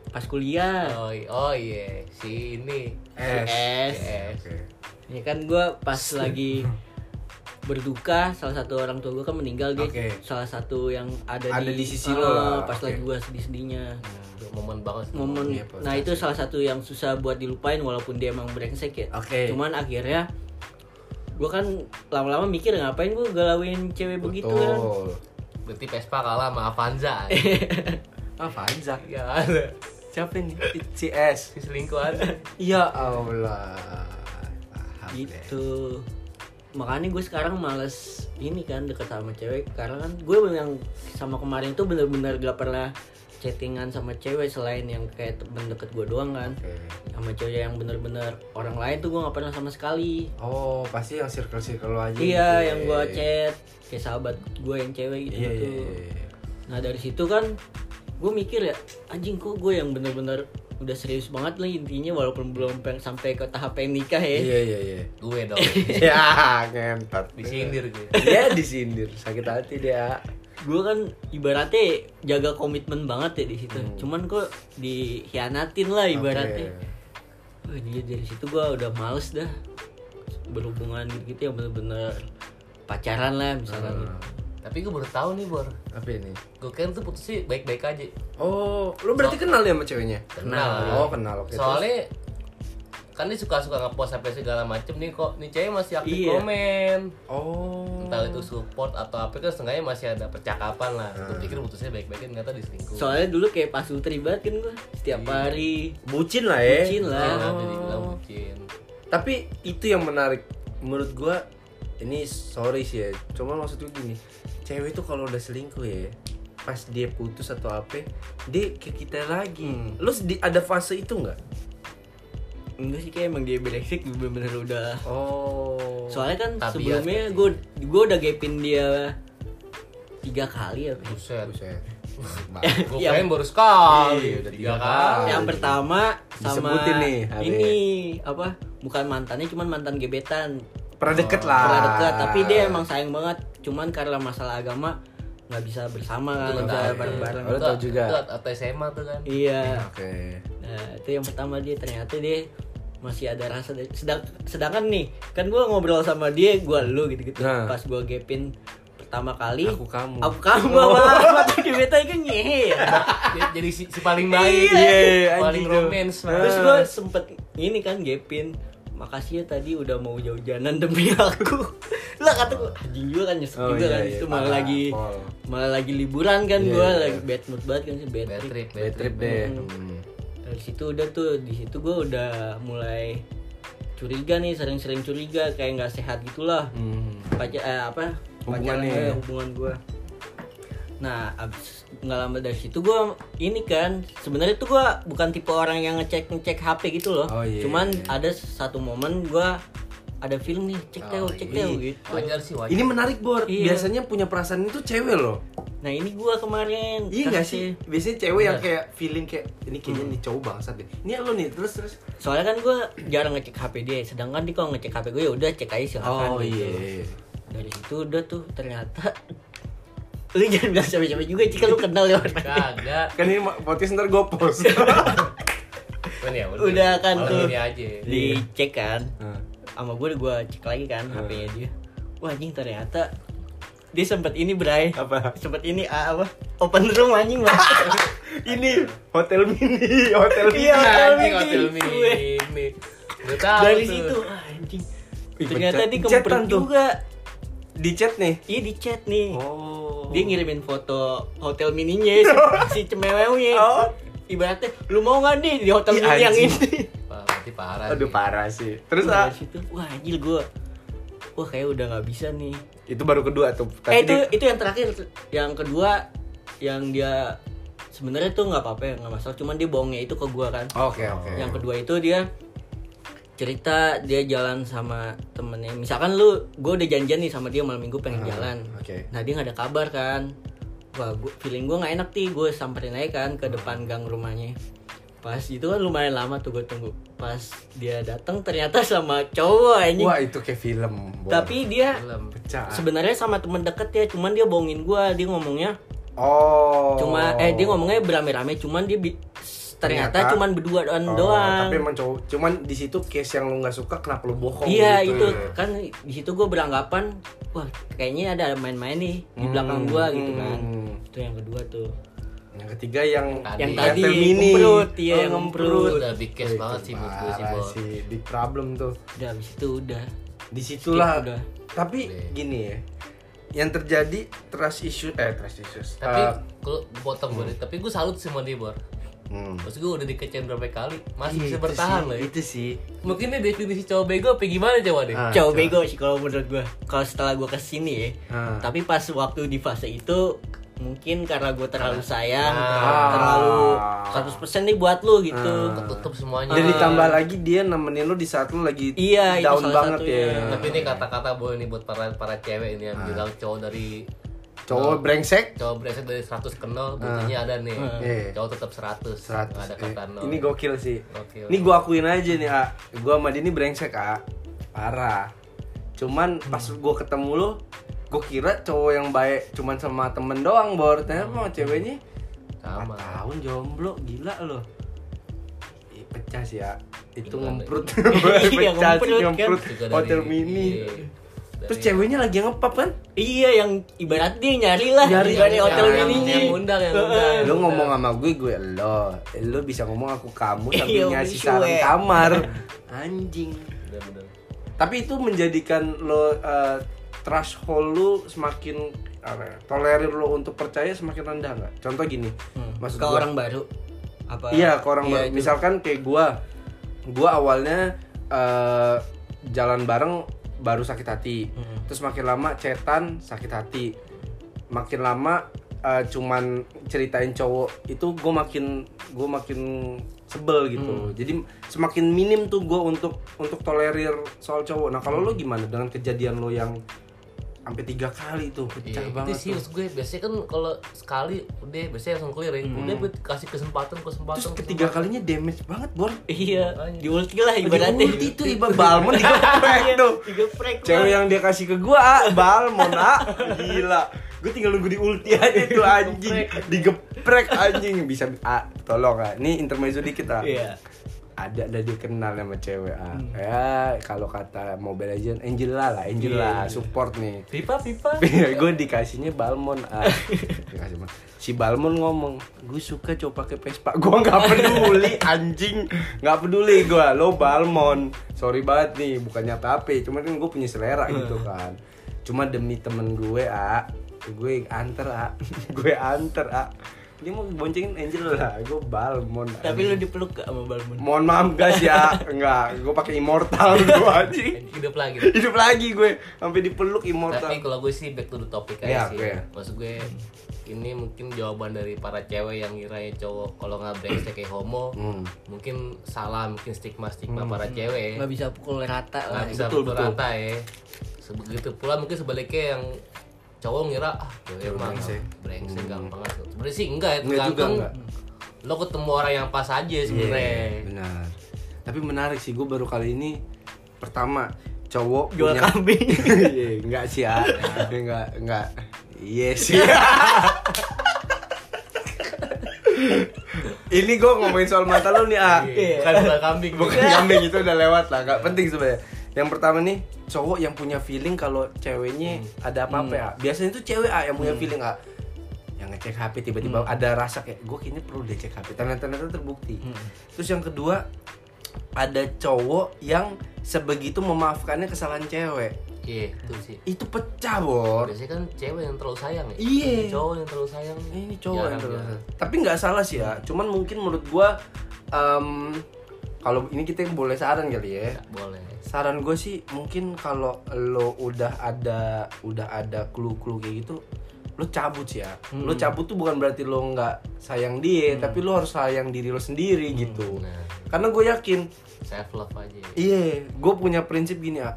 [SPEAKER 3] pas kuliah.
[SPEAKER 2] Oh, oh iya, si ini.
[SPEAKER 1] S.
[SPEAKER 3] S.
[SPEAKER 2] Yes.
[SPEAKER 1] Oke.
[SPEAKER 3] Ya kan gue pas (laughs) lagi berduka salah satu orang tua gue kan meninggal dia
[SPEAKER 1] Oke.
[SPEAKER 3] salah satu yang ada,
[SPEAKER 1] Ada di sisi
[SPEAKER 3] Eh,
[SPEAKER 1] lo lah,
[SPEAKER 3] pas
[SPEAKER 1] oke.
[SPEAKER 3] lagi gue sedih-sedihnya
[SPEAKER 2] Udah momen banget. sih.
[SPEAKER 3] momen
[SPEAKER 1] Iya,
[SPEAKER 3] nah itu salah satu yang susah buat dilupain walaupun dia emang brengsek ya
[SPEAKER 1] Oke.
[SPEAKER 3] cuman akhirnya gue kan lama-lama mikir ngapain gue galauin cewek begitu kan
[SPEAKER 1] Betul.
[SPEAKER 2] Berarti Vespa kalah sama Avanza.
[SPEAKER 1] Ah, (laughs) Fanza.
[SPEAKER 2] Ya.
[SPEAKER 1] Siapa nih? CS.
[SPEAKER 2] Si selingkuhan. (laughs)
[SPEAKER 1] Ya Allah. Paham deh.
[SPEAKER 3] gitu makanya gue sekarang males ini kan deket sama cewek karena kan gue yang sama kemarin tuh bener-bener gak pernah chattingan sama cewek selain yang kayak temen deket gue doang kan
[SPEAKER 1] Oke.
[SPEAKER 3] sama cewek yang bener-bener orang lain tuh gue gak pernah sama sekali
[SPEAKER 1] Oh, pasti yang circle-circle lo aja.
[SPEAKER 3] iya
[SPEAKER 1] gitu ya.
[SPEAKER 3] yang gue chat kayak sahabat gue yang cewek gitu
[SPEAKER 1] Iya,
[SPEAKER 3] gitu
[SPEAKER 1] iya, iya.
[SPEAKER 3] nah dari situ kan gue mikir ya anjing kok gue yang bener-bener udah serius banget lah intinya walaupun belum peng sampai ke tahap pengen nikah ya
[SPEAKER 1] Iya, iya, iya.
[SPEAKER 2] Gue dong. (laughs)
[SPEAKER 1] Ya, ngentot.
[SPEAKER 2] Disindir gue.
[SPEAKER 1] Iya, disindir. Sakit hati dia.
[SPEAKER 3] Gue kan ibaratnya jaga komitmen banget ya di situ
[SPEAKER 1] Hmm.
[SPEAKER 3] cuman kok dikhianatin lah ibaratnya Wah, dia dari situ gue udah males dah berhubungan gitu yang bener-bener pacaran lah misalkan gitu.
[SPEAKER 2] Tapi gue baru tahu nih, Bor.
[SPEAKER 1] Apa ini?
[SPEAKER 2] Gue kira tuh putusnya baik-baik aja.
[SPEAKER 1] Oh, lu berarti kenal ya sama ceweknya?
[SPEAKER 2] Kenal.
[SPEAKER 1] Oh, kenal. Oke.
[SPEAKER 2] Soalnya kan dia suka-suka ngepost sampai segala macem nih kok nih cewek masih aktif
[SPEAKER 3] Iya.
[SPEAKER 2] komen?
[SPEAKER 1] Oh.
[SPEAKER 2] entah itu support atau apa kan setengahnya masih ada percakapan lah
[SPEAKER 1] Hmm.
[SPEAKER 2] gue pikir putusnya baik-baik ternyata diselingkuh
[SPEAKER 3] soalnya dulu kayak pas ultra banget kan gue setiap hari
[SPEAKER 1] bucin lah ya.
[SPEAKER 3] Bucin lah.
[SPEAKER 2] Bucin,
[SPEAKER 1] Oh.
[SPEAKER 2] jadi bilang bucin
[SPEAKER 1] Tapi itu yang menarik menurut gua ini sorry sih ya. Cuma maksud gue gini, cewek tuh kalau udah selingkuh ya, pas dia putus atau apa, dia ke kita lagi.
[SPEAKER 3] Hmm.
[SPEAKER 1] Lu di, ada fase itu nggak?
[SPEAKER 3] Enggak sih kayak emang dia brengsek bener-bener udah
[SPEAKER 1] Oh.
[SPEAKER 3] soalnya kan
[SPEAKER 2] Tabiat
[SPEAKER 3] sebelumnya
[SPEAKER 2] berarti.
[SPEAKER 3] gue gue udah gapin dia tiga kali ya
[SPEAKER 2] buset
[SPEAKER 1] Buset. (laughs)
[SPEAKER 2] gue
[SPEAKER 3] Yang-
[SPEAKER 2] pengen baru sekali
[SPEAKER 1] Iya, udah
[SPEAKER 2] tiga
[SPEAKER 1] tiga
[SPEAKER 2] kali
[SPEAKER 3] yang pertama sama
[SPEAKER 1] Disebutin nih, hari.
[SPEAKER 3] ini apa bukan mantannya cuman mantan gebetan
[SPEAKER 1] Pernah deket lah.
[SPEAKER 3] pernah dekat tapi dia emang sayang banget cuman karena masalah agama nggak bisa bersama kan nggak bisa
[SPEAKER 1] tahu,
[SPEAKER 3] bareng-bareng
[SPEAKER 1] Lu tahu juga.
[SPEAKER 2] itu atau SMA tuh kan
[SPEAKER 3] iya
[SPEAKER 1] Oke.
[SPEAKER 3] Nah itu yang pertama dia ternyata dia masih ada rasa dari- sedang sedangkan nih kan gue ngobrol sama dia gue lu gitu gitu
[SPEAKER 1] Nah.
[SPEAKER 3] pas gue gapin pertama kali
[SPEAKER 1] Aku kamu.
[SPEAKER 3] aku kamu sama mata gebetan kan ya
[SPEAKER 2] Dia jadi si, si paling baik
[SPEAKER 1] Iya,
[SPEAKER 2] paling
[SPEAKER 1] anjing tuh.
[SPEAKER 2] romance
[SPEAKER 3] Terus
[SPEAKER 2] Mas.
[SPEAKER 3] gue sempet ini kan gapin Makasih ya tadi udah mau jauh-jalan demi aku (laughs) Lah kata gue anjing juga kan nyesek
[SPEAKER 1] Oh,
[SPEAKER 3] juga
[SPEAKER 1] iya,
[SPEAKER 3] kan
[SPEAKER 1] iya,
[SPEAKER 3] Itu malah lagi. Malah lagi liburan kan
[SPEAKER 1] Iya,
[SPEAKER 3] gue
[SPEAKER 1] iya.
[SPEAKER 3] Lagi bad mood banget kan sih bad,
[SPEAKER 2] bad
[SPEAKER 3] trip
[SPEAKER 2] trip
[SPEAKER 1] Bad trip deh.
[SPEAKER 3] Hmm.
[SPEAKER 1] Hmm.
[SPEAKER 3] Dari situ udah tuh di situ gue udah mulai curiga nih sering-sering curiga kayak nggak sehat gitulah.
[SPEAKER 1] Hmm.
[SPEAKER 3] pacar eh, apa? Pacaran gue, hubungan gue nah abis nggak lama dari situ gue ini kan sebenarnya tuh gue bukan tipe orang yang ngecek ngecek HP gitu loh.
[SPEAKER 1] Oh, iya,
[SPEAKER 3] cuman
[SPEAKER 1] iya.
[SPEAKER 3] ada satu momen gue ada film nih cek teo cek teo
[SPEAKER 1] iya.
[SPEAKER 3] gitu
[SPEAKER 2] wajar sih wajar
[SPEAKER 1] Ini menarik Bor.
[SPEAKER 3] Iya.
[SPEAKER 1] Biasanya punya perasaan itu cewek loh.
[SPEAKER 3] nah ini gue kemarin
[SPEAKER 1] Iya gak sih? Biasanya cewek yang
[SPEAKER 3] Iya.
[SPEAKER 1] kayak feeling kayak ini kayaknya nih cowok bangsat deh. Ini lo nih terus terus.
[SPEAKER 3] soalnya kan gue jarang ngecek HP dia sedangkan dia kalau ngecek HP gue ya udah cek aja silakan
[SPEAKER 1] Oh
[SPEAKER 3] gitu.
[SPEAKER 1] iya.
[SPEAKER 3] dari situ udah tuh ternyata (laughs) lu jangan bilang capek-capek juga jika lu kenal ya orang
[SPEAKER 2] kagak
[SPEAKER 1] Kan ini podcast ntar gue post. (laughs)
[SPEAKER 2] kan ya
[SPEAKER 3] Udah kan
[SPEAKER 2] malam
[SPEAKER 3] tuh.
[SPEAKER 2] ini aja
[SPEAKER 3] dicek kan. Sama gue gue cek lagi kan HP-nya dia wah anjing ternyata dia sempat ini Bray
[SPEAKER 1] Apa?
[SPEAKER 3] sempat ini ah, apa open room anjing Bang. (laughs)
[SPEAKER 1] Ini hotel mini, hotel mini.
[SPEAKER 3] Iya, hotel
[SPEAKER 2] Anjing
[SPEAKER 3] mini.
[SPEAKER 2] hotel mini. Gak tahu
[SPEAKER 3] dari
[SPEAKER 2] tuh.
[SPEAKER 3] situ ah, anjing
[SPEAKER 1] Ih,
[SPEAKER 3] ternyata dia
[SPEAKER 1] tuh.
[SPEAKER 3] juga
[SPEAKER 1] Di chat nih.
[SPEAKER 3] iya di chat nih
[SPEAKER 1] Oh.
[SPEAKER 3] dia ngirimin foto hotel mininya si, (laughs) si cemewewnya
[SPEAKER 1] Oh.
[SPEAKER 3] ibaratnya lu mau nggak nih di hotel
[SPEAKER 1] Ih,
[SPEAKER 3] mini yang ini
[SPEAKER 2] Berarti parah.
[SPEAKER 1] Aduh
[SPEAKER 2] sih.
[SPEAKER 1] parah sih. Terus
[SPEAKER 3] Dari
[SPEAKER 1] ah,
[SPEAKER 3] situ wah anjir gue wah kayak udah nggak bisa nih
[SPEAKER 1] itu baru kedua tuh.
[SPEAKER 3] eh itu
[SPEAKER 1] dia-
[SPEAKER 3] itu yang terakhir yang kedua yang dia sebenarnya tuh nggak apa-apa ya nggak masalah cuman dia bohongnya itu ke gua kan
[SPEAKER 1] Oke oke.
[SPEAKER 3] yang kedua itu dia cerita dia jalan sama temennya misalkan lu gue udah janjian nih sama dia malam minggu pengen
[SPEAKER 1] Ah,
[SPEAKER 3] jalan
[SPEAKER 1] oke.
[SPEAKER 3] nah dia nggak ada kabar kan wah gua, feeling gue nggak enak nih gue samperin aja kan ke depan gang rumahnya pas itu kan lumayan lama tuh gue tunggu pas dia datang ternyata sama cowok anjing
[SPEAKER 1] Wah itu kayak film. Bor.
[SPEAKER 3] tapi dia
[SPEAKER 2] Film.
[SPEAKER 1] pecah.
[SPEAKER 3] sebenarnya sama temen deket ya cuman dia bohongin gue dia ngomongnya
[SPEAKER 1] Oh.
[SPEAKER 3] cuma eh dia ngomongnya berame-rame cuman dia ternyata,
[SPEAKER 1] Ternyata-
[SPEAKER 3] cuman berduaan
[SPEAKER 1] Oh,
[SPEAKER 3] doang
[SPEAKER 1] Tapi emang cowok, cuman di situ case yang lu nggak suka kenapa lu bohong?
[SPEAKER 3] iya
[SPEAKER 1] gitu
[SPEAKER 3] itu
[SPEAKER 1] ya?
[SPEAKER 3] kan di situ gue beranggapan wah kayaknya ada main-main nih di
[SPEAKER 1] Hmm,
[SPEAKER 3] belakang gua gitu
[SPEAKER 1] hmm.
[SPEAKER 3] kan itu yang kedua tuh
[SPEAKER 1] Yang ketiga yang
[SPEAKER 2] Tadi.
[SPEAKER 3] yang
[SPEAKER 2] Di
[SPEAKER 3] tadi
[SPEAKER 1] mini.
[SPEAKER 3] ngemprut iya
[SPEAKER 1] Oh,
[SPEAKER 3] yang
[SPEAKER 1] ngemprut.
[SPEAKER 2] Udah big case banget sih menurut gue sih,
[SPEAKER 1] sih, big problem tuh.
[SPEAKER 3] udah habis itu udah
[SPEAKER 1] Di situlah.
[SPEAKER 3] Skip udah.
[SPEAKER 1] Tapi
[SPEAKER 2] Udah.
[SPEAKER 1] gini ya, yang terjadi trust issue, eh trust issues.
[SPEAKER 2] Tapi
[SPEAKER 1] Eh,
[SPEAKER 2] kalau potong gue, tapi gue salut sama dia, Bor.
[SPEAKER 1] hmm.
[SPEAKER 2] Maksud gue udah dikecewain berapa kali, masih
[SPEAKER 1] Iya,
[SPEAKER 2] bisa bertahan
[SPEAKER 1] sih,
[SPEAKER 2] loh ya.
[SPEAKER 1] Itu sih.
[SPEAKER 2] Mungkin ini definisi cowok bego apa gimana coba deh?
[SPEAKER 1] Ah,
[SPEAKER 3] cowok bego sih kalau menurut gua kalau setelah gua ke sini ya
[SPEAKER 1] Ah.
[SPEAKER 3] tapi pas waktu di fase itu mungkin karena gue terlalu sayang
[SPEAKER 2] Ah.
[SPEAKER 3] terlalu 100% nih buat lu gitu
[SPEAKER 1] Ah.
[SPEAKER 2] Tutup semuanya.
[SPEAKER 1] Dan ditambah lagi dia nemenin lu di saat lu lagi
[SPEAKER 3] Iya,
[SPEAKER 1] down banget
[SPEAKER 3] satunya.
[SPEAKER 1] ya.
[SPEAKER 2] Tapi ini kata-kata boleh nih buat para para cewek ini yang
[SPEAKER 1] Ah.
[SPEAKER 2] bilang cowok dari
[SPEAKER 1] Cowok brengsek
[SPEAKER 2] cowok brengsek dari 100 ke 0 buktinya ada nih.
[SPEAKER 1] Iya.
[SPEAKER 2] Cowok tetap 100.
[SPEAKER 1] 100.
[SPEAKER 2] Nggak ada kata
[SPEAKER 1] Eh,
[SPEAKER 2] 0.
[SPEAKER 1] Ini gokil sih.
[SPEAKER 2] Gokil.
[SPEAKER 1] Ini gua akuin aja nih, A. Gua sama dia ini brengsek, A. Parah. Cuman pas gua ketemu lu, gua kira cowok yang baik cuman sama temen doang, Bor. Ternyata sama ceweknya
[SPEAKER 2] sama.
[SPEAKER 1] 4 tahun jomblo, gila lo. Ih, pecah sih, ya. Itu ngemprut.
[SPEAKER 3] Iya, (laughs)
[SPEAKER 1] pecah sih
[SPEAKER 3] ngemprut, kan.
[SPEAKER 1] ngemprut.
[SPEAKER 2] Juga dari-
[SPEAKER 1] Hotel mini.
[SPEAKER 2] iya.
[SPEAKER 1] Terus ceweknya lagi ngepap kan?
[SPEAKER 3] iya yang ibarat dia nyari lah
[SPEAKER 1] Nyari.
[SPEAKER 3] dari hotel
[SPEAKER 2] Yang-
[SPEAKER 3] mininya
[SPEAKER 2] yang undang, yang undang.
[SPEAKER 1] Lu ngomong sama gue, gue lo. Lo bisa ngomong aku kamu (laughs) sambil
[SPEAKER 3] Iya,
[SPEAKER 1] ngasih saran kamar. Anjing. Tapi itu menjadikan lo uh, threshold lu semakin apa ya, tolerir lo untuk percaya semakin rendah nggak? Contoh gini,
[SPEAKER 3] Hmm.
[SPEAKER 1] maksud
[SPEAKER 3] ke
[SPEAKER 1] gua,
[SPEAKER 3] orang baru apa
[SPEAKER 1] iya ke orang
[SPEAKER 3] Iya,
[SPEAKER 1] baru.
[SPEAKER 3] itu.
[SPEAKER 1] Misalkan kayak gua, gua awalnya uh, jalan bareng baru sakit hati,
[SPEAKER 3] Hmm.
[SPEAKER 1] terus makin lama cetan sakit hati, makin lama uh, cuman ceritain cowok itu gue makin gue makin sebel gitu.
[SPEAKER 3] Hmm.
[SPEAKER 1] Jadi semakin minim tuh gue untuk untuk tolerir soal cowok. Nah kalau lo gimana dengan kejadian lo yang sampai tiga kali tuh pecah
[SPEAKER 2] Iya,
[SPEAKER 1] banget
[SPEAKER 2] itu sih
[SPEAKER 1] tuh.
[SPEAKER 2] gue biasanya kan kalau sekali udah biasanya langsung clear ya. Udah gue kasih kesempatan kesempatan.
[SPEAKER 1] Terus ketiga kalinya damage banget bor.
[SPEAKER 3] iya di ulti (laughs) lah ibaratnya
[SPEAKER 1] Di ulti itu iba balmon digeprek tuh.
[SPEAKER 3] digeprek
[SPEAKER 1] Cewek yang dia kasih ke gua, ah, balmon, ah. Gila. Gue tinggal nunggu di ulti aja tuh anjing. Digeprek anjing. Bisa, ah, tolong ah. Ini intermezzo dikit ah.
[SPEAKER 3] iya
[SPEAKER 1] Ada ada dia kenal sama cewek. Ah. Ya, kalau kata Mobile Legend, Angela lah, Angela support nih.
[SPEAKER 2] pipa pipa. (laughs)
[SPEAKER 1] gue dikasihnya Balmon ah. (laughs) Dikasih si Balmon ngomong gue suka coba pakai Vespa. Gue nggak peduli (laughs) anjing. Nggak peduli gue lo Balmon. Sorry banget nih bukannya apa cuman kan gue punya selera gitu kan. Cuma demi temen gue ah gue anter ah gue anter ah dia mau boncengin Angel lah gue Balmon
[SPEAKER 3] tapi lu dipeluk gak sama Balmon
[SPEAKER 1] mohon maaf guys ya. Enggak gue pakai immortal gue (laughs) anjing.
[SPEAKER 2] Hidup lagi.
[SPEAKER 1] hidup lagi gue. Sampai dipeluk immortal.
[SPEAKER 2] Tapi kalau gue sih back to the topic aja
[SPEAKER 1] Iya,
[SPEAKER 2] sih.
[SPEAKER 1] oke.
[SPEAKER 2] Maksud gue ini mungkin jawaban dari para cewek yang ngiranya cowok kalau nggak brengsek kayak homo
[SPEAKER 1] Hmm.
[SPEAKER 2] mungkin salah mungkin stigma stigma para cewek.
[SPEAKER 3] Nggak bisa pukul rata lah.
[SPEAKER 2] Nggak bisa
[SPEAKER 1] betul,
[SPEAKER 2] pukul
[SPEAKER 1] betul.
[SPEAKER 2] rata ya. Sebegitu pula mungkin sebaliknya yang cowok ngira ah cewek mah
[SPEAKER 1] brengsek.
[SPEAKER 2] brengsek gampang aja sebenarnya sih enggak ya
[SPEAKER 1] Enggak juga,
[SPEAKER 2] tergantung
[SPEAKER 1] enggak.
[SPEAKER 2] lo ketemu orang yang pas aja sebenarnya
[SPEAKER 1] Iya, benar. Tapi menarik sih gue baru kali ini pertama cowok
[SPEAKER 3] jual
[SPEAKER 1] punya
[SPEAKER 3] kambing (laughs)
[SPEAKER 1] Iya, enggak sih ya. enggak, enggak. Iya sih. (laughs) ini gue ngomongin soal mata lu nih, ah.
[SPEAKER 2] Iya, bukan kambing
[SPEAKER 1] Bukan kambing itu udah lewat lah, enggak penting sebenarnya. Yang pertama nih cowok yang punya feeling kalau ceweknya ada apa-apa ya. Biasanya tuh cewek A yang punya feeling A. Yang ngecek HP tiba-tiba ada rasa kayak gue kayaknya perlu deh cek HP. Ternyata terbukti. Terus yang kedua ada cowok yang sebegitu memaafkannya kesalahan cewek.
[SPEAKER 2] Iya, itu sih.
[SPEAKER 1] Itu pecah, Bor.
[SPEAKER 2] Biasanya kan cewek yang terlalu sayang ya.
[SPEAKER 1] Iya.
[SPEAKER 2] Cowok yang terlalu sayang.
[SPEAKER 1] Ini cowok yang terus.
[SPEAKER 2] jarang.
[SPEAKER 1] Tapi nggak salah sih ya. Cuman mungkin menurut gua em, kalau ini kita boleh saran kali ya.
[SPEAKER 2] Boleh.
[SPEAKER 1] Saran gue sih mungkin kalau lo udah ada udah ada clue-clue kayak gitu, lo cabut sih ya. Lo cabut tuh bukan berarti lo nggak sayang dia, tapi lo harus sayang diri lo sendiri gitu.
[SPEAKER 2] Nah,
[SPEAKER 1] Karena gue yakin,
[SPEAKER 2] self love aja. ya.
[SPEAKER 1] iya, gue punya prinsip gini ya.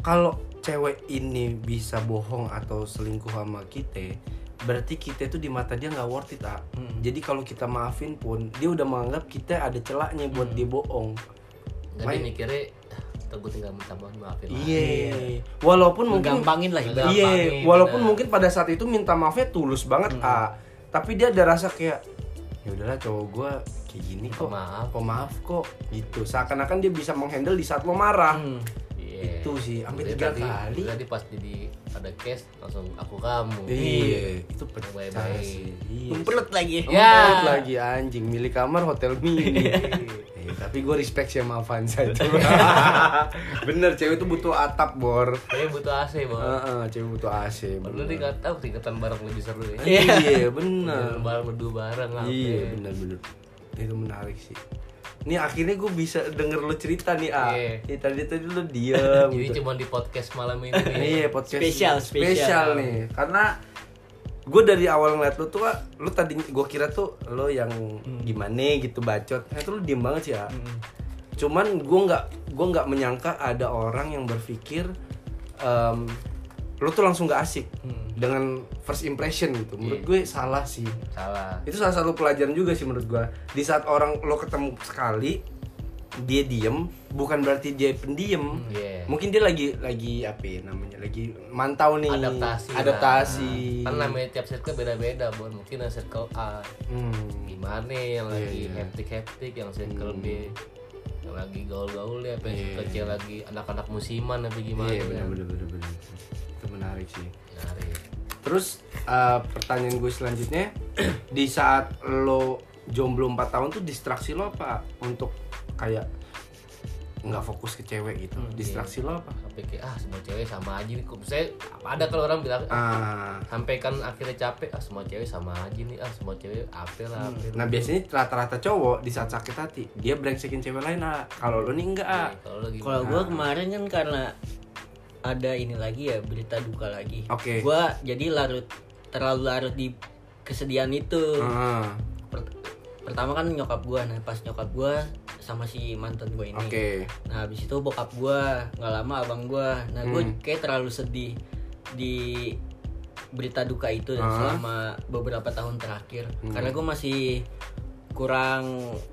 [SPEAKER 1] Kalau cewek ini bisa bohong atau selingkuh sama kita, berarti kita tuh di mata dia nggak worth it ah. Jadi kalau kita maafin pun, dia udah menganggap kita ada celaknya buat dia bohong.
[SPEAKER 2] Jadi
[SPEAKER 1] Main-
[SPEAKER 2] mikirnya, ah, ntar gue tinggal minta maaf maafin lah.
[SPEAKER 1] Iya. Walaupun mungkin
[SPEAKER 3] Gampangin lah.
[SPEAKER 1] Iya, walaupun
[SPEAKER 2] bener.
[SPEAKER 1] mungkin pada saat itu minta maafnya tulus banget, ah. Tapi dia ada rasa kayak ya udahlah cowok gua kayak gini kok.
[SPEAKER 2] Pemaaf.
[SPEAKER 1] Pemaaf kok gitu. Seakan-akan dia bisa menghandle di saat lo marah.
[SPEAKER 3] Hmm.
[SPEAKER 2] Iya.
[SPEAKER 1] Itu sih, sampai
[SPEAKER 2] Jadi
[SPEAKER 1] tiga
[SPEAKER 2] tadi-
[SPEAKER 1] kali.
[SPEAKER 2] Tadi pas jadi ada case langsung aku kamu.
[SPEAKER 1] Iya, itu pecah
[SPEAKER 2] Baik-baik.
[SPEAKER 1] sih. Iya.
[SPEAKER 3] Lagi.
[SPEAKER 2] Ya.
[SPEAKER 1] Ngumpet lagi anjing milik kamar hotel mini. Eh, tapi gue respect sih sama Avanza itu. (laughs) Bener, cewek itu butuh atap, Bor.
[SPEAKER 2] Saya butuh AC, Bang.
[SPEAKER 1] Heeh, cewek butuh AC.
[SPEAKER 2] Bener nih kata aku tingkatan bareng lebih seru ya.
[SPEAKER 1] Iya, bener.
[SPEAKER 2] Bareng berdua bareng.
[SPEAKER 1] Iya benar-benar itu menarik sih. Nih akhirnya gue bisa denger lo cerita nih ah.
[SPEAKER 2] Iya.
[SPEAKER 1] Ya, tadi tadi lo diam. (laughs)
[SPEAKER 2] Jadi
[SPEAKER 1] gitu.
[SPEAKER 2] cuma di podcast malam ini nih. (laughs)
[SPEAKER 1] Iya podcast
[SPEAKER 3] Spesial, spesial.
[SPEAKER 1] nih karena gue dari awal ngeliat lo tuh lo tadi gue kira tuh lo yang gimana gitu bacot. Eh tuh lo diem banget sih ya. Cuman gue nggak gue nggak menyangka ada orang yang berpikir em, lo tuh langsung gak asik dengan first impression gitu. Menurut gue salah sih
[SPEAKER 2] Salah.
[SPEAKER 1] itu salah satu pelajaran juga sih menurut gua di saat orang lo ketemu sekali dia diem bukan berarti dia pendiam
[SPEAKER 2] Iya.
[SPEAKER 1] mungkin dia lagi lagi apa ya namanya lagi mantau nih
[SPEAKER 2] Adaptasi.
[SPEAKER 1] adaptasi
[SPEAKER 2] Kan namanya tiap circle beda-beda, Bon. Mungkin yang circle A
[SPEAKER 1] Hmm.
[SPEAKER 2] gimana yang lagi
[SPEAKER 1] iya.
[SPEAKER 2] hektik-hektik, yang circle B yang lagi gaul-gaul ya, apa yang
[SPEAKER 1] Iya,
[SPEAKER 2] kecil lagi anak-anak musiman apa gimana.
[SPEAKER 1] iya benar
[SPEAKER 2] kan.
[SPEAKER 1] benar benar benar itu menarik sih
[SPEAKER 2] Menarik.
[SPEAKER 1] terus eh, pertanyaan gue selanjutnya (clears throat) di saat lo jomblo 4 tahun tuh distraksi lo apa untuk kayak nggak fokus ke cewek gitu distraksi lo apa
[SPEAKER 2] Sampai kayak ah semua cewek sama aja nih. Kok saya ada kalau orang bilang ah,
[SPEAKER 1] ah
[SPEAKER 2] sampai kan akhirnya capek ah semua cewek sama aja nih ah semua cewek apa lah apa
[SPEAKER 1] Nah biasanya rata-rata cowok di saat sakit hati dia brengsekin cewek lain ah. Kalau lo nih enggak ah.
[SPEAKER 2] kalau lo gimana?
[SPEAKER 3] Kalau gue kemarin kan karena ada ini lagi ya berita duka lagi.
[SPEAKER 1] Oke.
[SPEAKER 3] Gue jadi larut terlalu larut di kesedihan itu. Per- pertama kan nyokap gue, nah pas nyokap gue sama si mantan gue ini.
[SPEAKER 1] Oke.
[SPEAKER 3] Nah habis itu bokap gue, nggak lama abang gue. Nah gue
[SPEAKER 1] Hmm.
[SPEAKER 3] kayak terlalu sedih di berita duka itu
[SPEAKER 1] Ah.
[SPEAKER 3] selama beberapa tahun terakhir. Karena gue masih kurang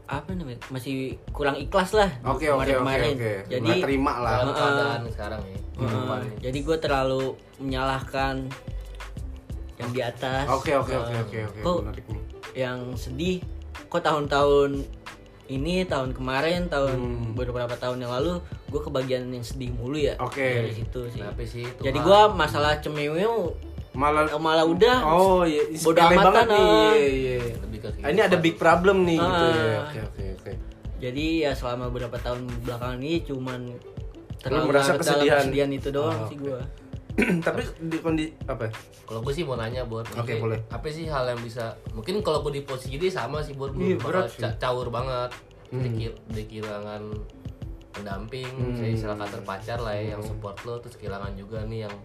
[SPEAKER 3] apa namanya masih kurang ikhlas lah
[SPEAKER 1] Oke oke oke
[SPEAKER 3] kemarin-kemarin.
[SPEAKER 1] oke.
[SPEAKER 3] Jadi
[SPEAKER 1] Nggak terima lah.
[SPEAKER 2] dalam keadaan sekarang ya kehidupannya.
[SPEAKER 3] jadi gue terlalu menyalahkan yang di atas.
[SPEAKER 1] Oke oke oke oke oke.
[SPEAKER 3] Kok
[SPEAKER 1] Menarik nih.
[SPEAKER 3] yang sedih? Kok tahun-tahun ini, tahun kemarin, tahun
[SPEAKER 1] Hmm.
[SPEAKER 3] beberapa tahun yang lalu, gue kebagian yang sedih mulu ya.
[SPEAKER 1] Oke.
[SPEAKER 3] Dari situ sih.
[SPEAKER 2] Kenapa sih itu?
[SPEAKER 3] Jadi gue masalah cemeweu
[SPEAKER 1] Malah
[SPEAKER 3] malah udah.
[SPEAKER 1] Oh iya,
[SPEAKER 3] Bodo
[SPEAKER 1] sepele
[SPEAKER 3] amatan,
[SPEAKER 1] banget nih.
[SPEAKER 3] ah.
[SPEAKER 1] Iya iya.
[SPEAKER 2] lebih ke
[SPEAKER 1] Ah, Ini ada big problem nih gitu
[SPEAKER 3] Ah.
[SPEAKER 1] ya. Oke oke oke.
[SPEAKER 3] Jadi ya selama beberapa tahun belakangan ini cuman terlalu
[SPEAKER 1] merasa kesedihan.
[SPEAKER 3] kesedihan itu doang
[SPEAKER 1] Oh,
[SPEAKER 3] sih gue. (clears throat)
[SPEAKER 1] Tapi di kondisi apa?
[SPEAKER 2] Kalau gue sih mau nanya buat
[SPEAKER 1] Oke, boleh.
[SPEAKER 2] Apa sih hal yang bisa mungkin kalau gue di posisi dia sama sih buat
[SPEAKER 1] Iya,
[SPEAKER 2] gue
[SPEAKER 1] berat
[SPEAKER 2] bakal ca- caur banget.
[SPEAKER 1] Hmm.
[SPEAKER 2] Dikir- Dikehilangan pendamping,
[SPEAKER 1] Hmm.
[SPEAKER 2] saya istilah kata pacar lah ya, yang support lo terus kehilangan juga nih yang